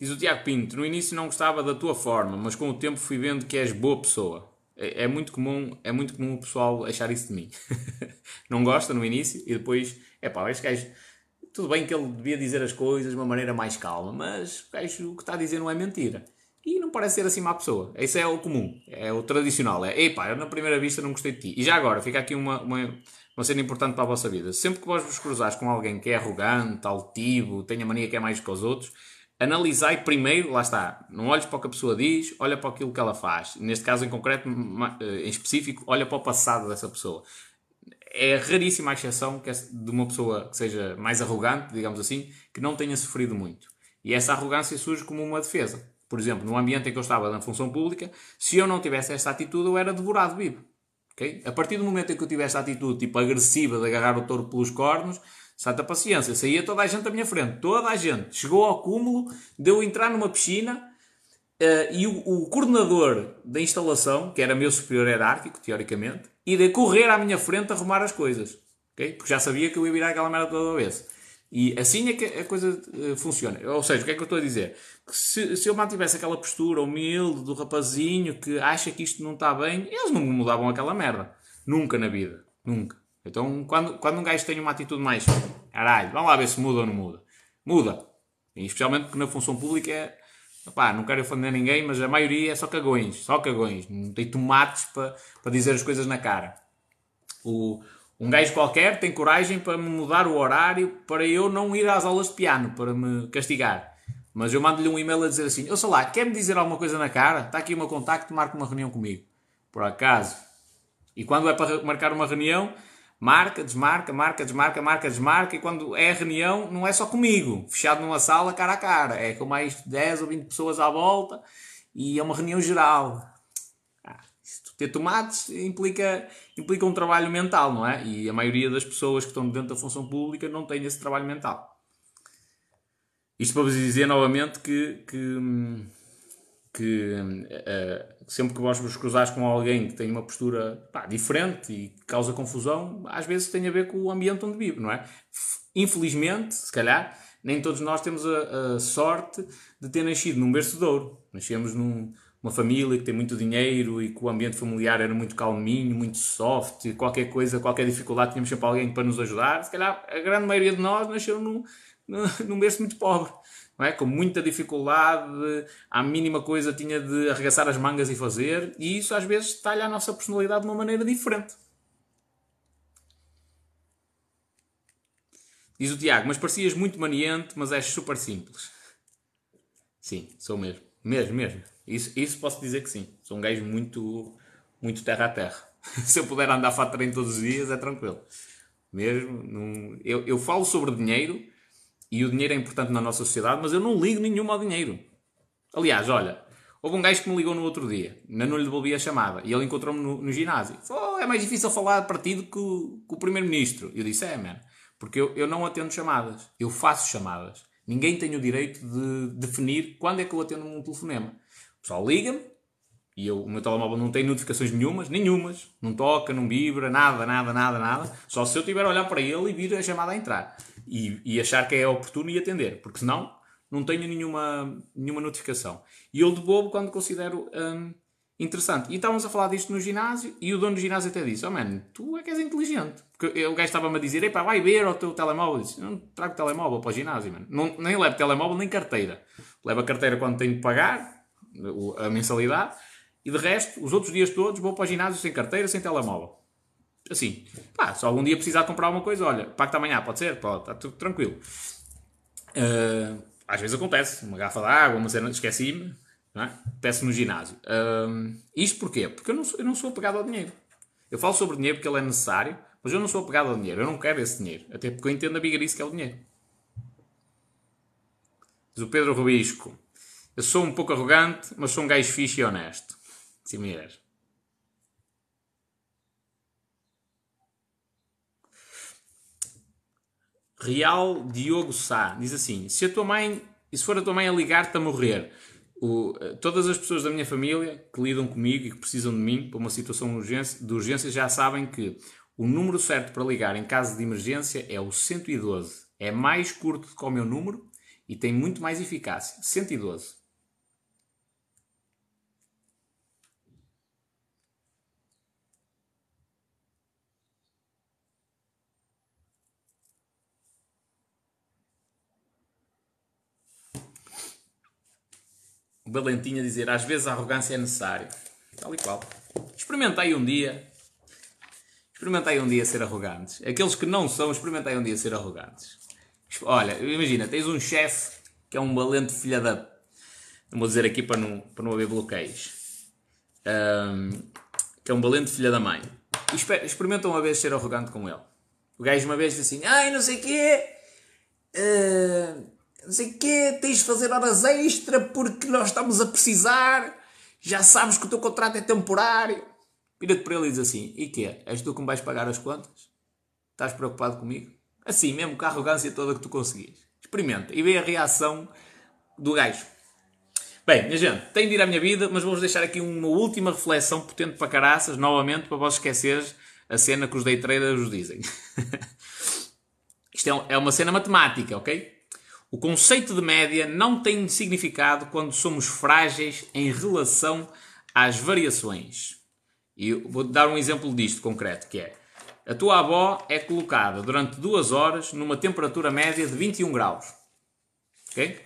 Diz o Tiago Pinto, no início não gostava da tua forma, mas com o tempo fui vendo que és boa pessoa. É, é muito comum, é muito comum o pessoal achar isso de mim. não gosta no início e depois, é pá, este gajo, tudo bem que ele devia dizer as coisas de uma maneira mais calma, mas o gajo o que está a dizer não é mentira. E não parece ser assim má pessoa. Isso é o comum, é o tradicional. É, epá, eu na primeira vista não gostei de ti. E já agora, fica aqui uma, uma, uma cena importante para a vossa vida. Sempre que vós vos cruzares com alguém que é arrogante, altivo, tenha mania que é mais que os outros, analisai primeiro, lá está, não olhes para o que a pessoa diz, olha para aquilo que ela faz. Neste caso em concreto, eh, em específico, olha para o passado dessa pessoa. É raríssima a exceção que é de uma pessoa que seja mais arrogante, digamos assim, que não tenha sofrido muito. E essa arrogância surge como uma defesa. Por exemplo, no ambiente em que eu estava na função pública, se eu não tivesse esta atitude, eu era devorado vivo. Okay? A partir do momento em que eu tive esta atitude tipo agressiva de agarrar o touro pelos cornos, santa paciência, saía toda a gente à minha frente, toda a gente. Chegou ao cúmulo de eu entrar numa piscina uh, e o, o, coordenador da instalação, que era meu superior hierárquico, teoricamente, ir a correr à minha frente a arrumar as coisas. Okay? Porque já sabia que eu ia virar aquela merda toda vez. E assim é que a coisa uh, funciona. Ou seja, o que é que eu estou a dizer? Que se, se eu mantivesse aquela postura humilde do rapazinho que acha que isto não está bem, eles não mudavam aquela merda. Nunca na vida. Nunca. Então, quando, quando um gajo tem uma atitude mais caralho, vamos lá ver se muda ou não muda. Muda. E especialmente porque na função pública é. Opá, não quero ofender ninguém, mas a maioria é só cagões. Só cagões. Não tem tomates para, para dizer as coisas na cara. O, um gajo qualquer tem coragem para me mudar o horário para eu não ir às aulas de piano, para me castigar. Mas eu mando-lhe um e-mail a dizer assim: Eu sei lá, quer-me dizer alguma coisa na cara? Está aqui o meu contacto, marca uma reunião comigo. Por acaso. E quando é para marcar uma reunião, marca, desmarca, marca, desmarca, marca, desmarca. E quando é reunião, não é só comigo, fechado numa sala, cara a cara. É com mais 10 ou 20 pessoas à volta e é uma reunião geral ter tomates implica, implica um trabalho mental, não é? E a maioria das pessoas que estão dentro da função pública não tem esse trabalho mental. Isto para vos dizer novamente que, que, que uh, sempre que vos cruzares com alguém que tem uma postura pá, diferente e causa confusão, às vezes tem a ver com o ambiente onde vive, não é? Infelizmente, se calhar, nem todos nós temos a, a sorte de ter nascido num berço de ouro. Nascemos num, família que tem muito dinheiro e que o ambiente familiar era muito calminho, muito soft, e qualquer coisa, qualquer dificuldade tínhamos sempre alguém para nos ajudar. Se calhar a grande maioria de nós nasceu num, num berço muito pobre, não é? com muita dificuldade, à mínima coisa tinha de arregaçar as mangas e fazer, e isso às vezes talha a nossa personalidade de uma maneira diferente. Diz o Tiago, mas parecias muito maniente, mas és super simples. Sim, sou mesmo. Mesmo, mesmo. Isso, isso posso dizer que sim. Sou um gajo muito, muito terra a terra. Se eu puder andar fato treino todos os dias, é tranquilo. Mesmo. Não... Eu, eu falo sobre dinheiro e o dinheiro é importante na nossa sociedade, mas eu não ligo nenhum ao dinheiro. Aliás, olha, houve um gajo que me ligou no outro dia, ainda não lhe devolvi a chamada, e ele encontrou-me no, no, ginásio. Falou, oh, é mais difícil falar de partido que o, o primeiro-ministro. Eu disse, é, mano, porque eu, eu não atendo chamadas, eu faço chamadas. Ninguém tem o direito de definir quando é que eu atendo um telefonema pessoal liga-me e eu, o meu telemóvel não tem notificações nenhumas, nenhumas, não toca, não vibra, nada, nada, nada, nada. Só se eu estiver a olhar para ele e vir a chamada a entrar e, e achar que é oportuno e atender, porque senão não tenho nenhuma, nenhuma notificação. E eu de bobo quando considero hum, interessante. E estávamos a falar disto no ginásio e o dono do ginásio até disse: Oh man, tu é que és inteligente. Porque o gajo estava-me a dizer: Epá, vai ver o teu telemóvel. Eu disse: Não trago telemóvel para o ginásio, mano. Não, nem levo telemóvel nem carteira. Levo a carteira quando tenho de pagar a mensalidade, e de resto, os outros dias todos vou para o ginásio sem carteira, sem telemóvel. Assim, pá, se algum dia precisar comprar alguma coisa, olha, pacto amanhã, pode ser? Pode, está tudo tranquilo. Uh, às vezes acontece, uma garrafa de água, uma cena, esqueci-me, é? peço no ginásio. Uh, isto porquê? Porque eu não, sou, eu não sou apegado ao dinheiro. Eu falo sobre dinheiro porque ele é necessário, mas eu não sou apegado ao dinheiro, eu não quero esse dinheiro. Até porque eu entendo a bigarice que é o dinheiro. Diz o Pedro Rubisco. Eu sou um pouco arrogante, mas sou um gajo fixe e honesto. Sim, mulher. Real Diogo Sá diz assim: se a tua mãe, se for a tua mãe a ligar-te a morrer, o, todas as pessoas da minha família que lidam comigo e que precisam de mim para uma situação de urgência, de urgência já sabem que o número certo para ligar em caso de emergência é o 112. É mais curto do que o meu número e tem muito mais eficácia. 112. Valentim a dizer às vezes a arrogância é necessária. Tal e qual. Experimentei um dia. Experimentei um dia ser arrogantes. Aqueles que não são, experimentei um dia ser arrogantes. Olha, imagina, tens um chefe que é um valente filha da. Não vou dizer aqui para não, para não haver bloqueios. Um, que é um valente filha da mãe. Experimenta uma vez ser arrogante com ele. O gajo uma vez disse assim: Ai, não sei o quê. Uh, não sei quê, tens de fazer horas extra porque nós estamos a precisar, já sabes que o teu contrato é temporário. vira-te para ele e diz assim: E que? És tu que me vais pagar as contas? Estás preocupado comigo? Assim, mesmo com a arrogância toda que tu conseguis. Experimenta e vê a reação do gajo. Bem, minha gente, tenho de ir à minha vida, mas vou-vos deixar aqui uma última reflexão potente para caraças, novamente, para vos esqueceres a cena que os day traders vos dizem. Isto é, é uma cena matemática, ok? O conceito de média não tem significado quando somos frágeis em relação às variações. E vou dar um exemplo disto concreto, que é a tua avó é colocada durante duas horas numa temperatura média de 21 graus. Ok?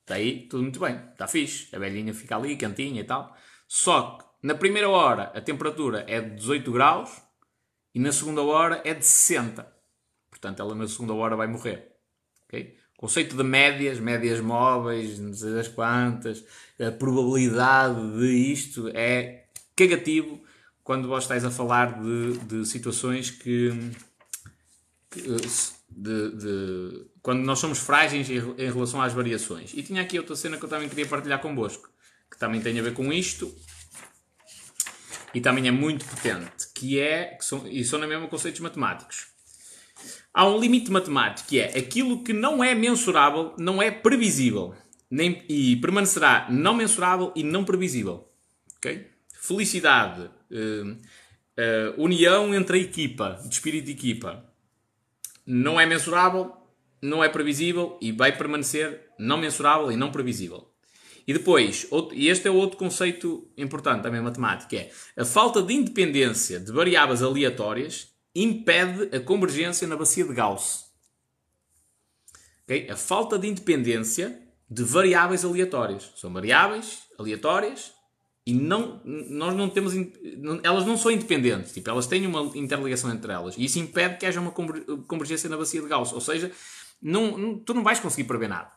Está aí tudo muito bem, está fixe. A velhinha fica ali, cantinha e tal. Só que na primeira hora a temperatura é de 18 graus e na segunda hora é de 60. Portanto, ela na segunda hora vai morrer. Okay? Conceito de médias, médias móveis, não sei das quantas, a probabilidade de isto é cagativo quando vós estáis a falar de, de situações que, que de, de, quando nós somos frágeis em, em, relação às variações. E tinha aqui outra cena que eu também queria partilhar convosco, que também tem a ver com isto e também é muito potente, que é, que são, e são na mesma conceitos matemáticos. Há um limite matemático que é aquilo que não é mensurável, não é previsível, nem, e permanecerá não mensurável e não previsível. Okay? Felicidade, uh, uh, união entre a equipa, de espírito de equipa, não é mensurável, não é previsível e vai permanecer não mensurável e não previsível. E depois, outro, e este é outro conceito importante também matemático, é a falta de independência de variáveis aleatórias impede a convergência na bacia de Gauss. Okay? A falta de independência de variáveis aleatórias. São variáveis aleatórias e não, nós não temos. Elas não são independentes, tipo, elas têm uma interligação entre elas. E isso impede que haja uma convergência na bacia de Gauss. Ou seja, não, não, tu não vais conseguir prever nada.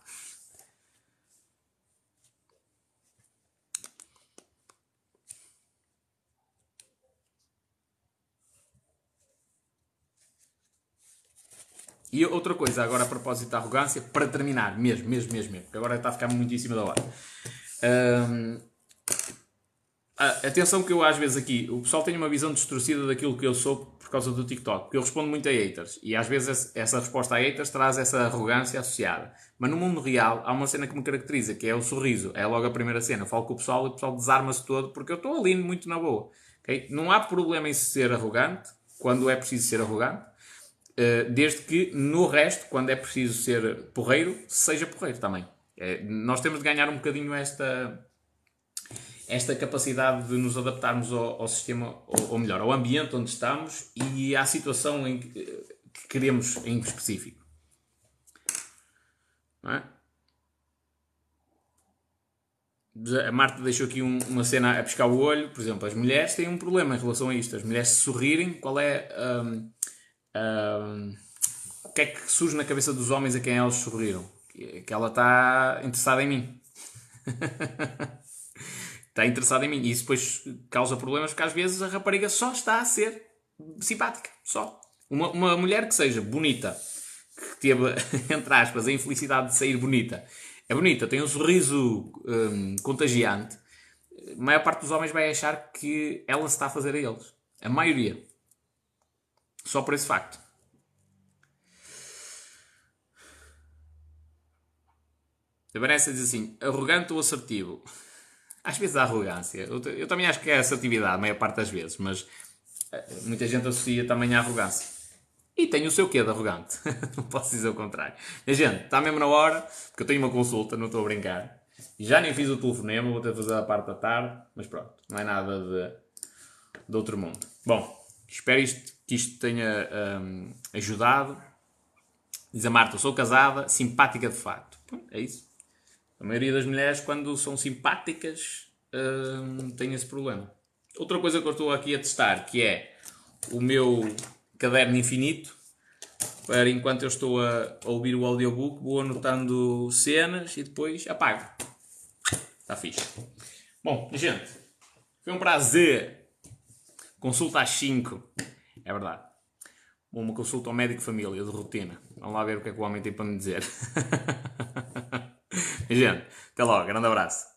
E outra coisa, agora a propósito da arrogância, para terminar, mesmo, mesmo, mesmo, mesmo porque agora está a ficar muito em cima da hora. Atenção que eu às vezes aqui, o pessoal tem uma visão distorcida daquilo que eu sou por causa do TikTok, porque eu respondo muito a haters e às vezes essa resposta a haters traz essa arrogância associada. Mas no mundo real há uma cena que me caracteriza, que é o sorriso, é logo a primeira cena. Eu falo com o pessoal e o pessoal desarma-se todo porque eu estou ali muito na boa. Okay? Não há problema em ser arrogante quando é preciso ser arrogante, desde que no resto, quando é preciso ser porreiro, seja porreiro também. É, nós temos de ganhar um bocadinho esta esta capacidade de nos adaptarmos ao, ao sistema, ou, ou, melhor, ao ambiente onde estamos e à situação em que, que queremos em específico. É? A Marta deixou aqui um, uma cena a piscar o olho. Por exemplo, as mulheres têm um problema em relação a isto. As mulheres se sorrirem, qual é. Um, um, o que é que surge na cabeça dos homens a quem elas sorriram? Que, ela está interessada em mim. está interessado em mim. E isso depois causa problemas porque às vezes a rapariga só está a ser simpática. Só. Uma, uma mulher que seja bonita, que teve, entre aspas, a infelicidade de sair bonita, é bonita, tem um sorriso um, contagiante, a maior parte dos homens vai achar que ela se está a fazer a eles. A maioria. Só por esse facto. A Vanessa diz assim: arrogante ou assertivo? Às vezes a arrogância. Eu, eu, também acho que é assertividade, a maior parte das vezes, mas eh, muita gente associa também à arrogância. E tem o seu quê de arrogante. não posso dizer o contrário. Mas, gente, está mesmo na hora, porque eu tenho uma consulta, não estou a brincar. Já nem fiz o telefonema, vou ter de fazer a parte da tarde, mas pronto, não é nada de, de outro mundo. Bom, espero isto, que isto tenha um, ajudado. Diz a Marta, sou casada, simpática de facto. É isso. A maioria das mulheres, quando são simpáticas, hum, tem esse problema. Outra coisa que eu estou aqui a testar, que é o meu caderno infinito, para enquanto eu estou a, ouvir o audiobook, vou anotando cenas e depois apago. Está fixe. Bom, gente, foi um prazer. Consulta às 5. É verdade. Uma consulta ao médico família de rotina. Vamos lá ver o que é que o homem tem para me dizer. Gente, até logo, grande abraço.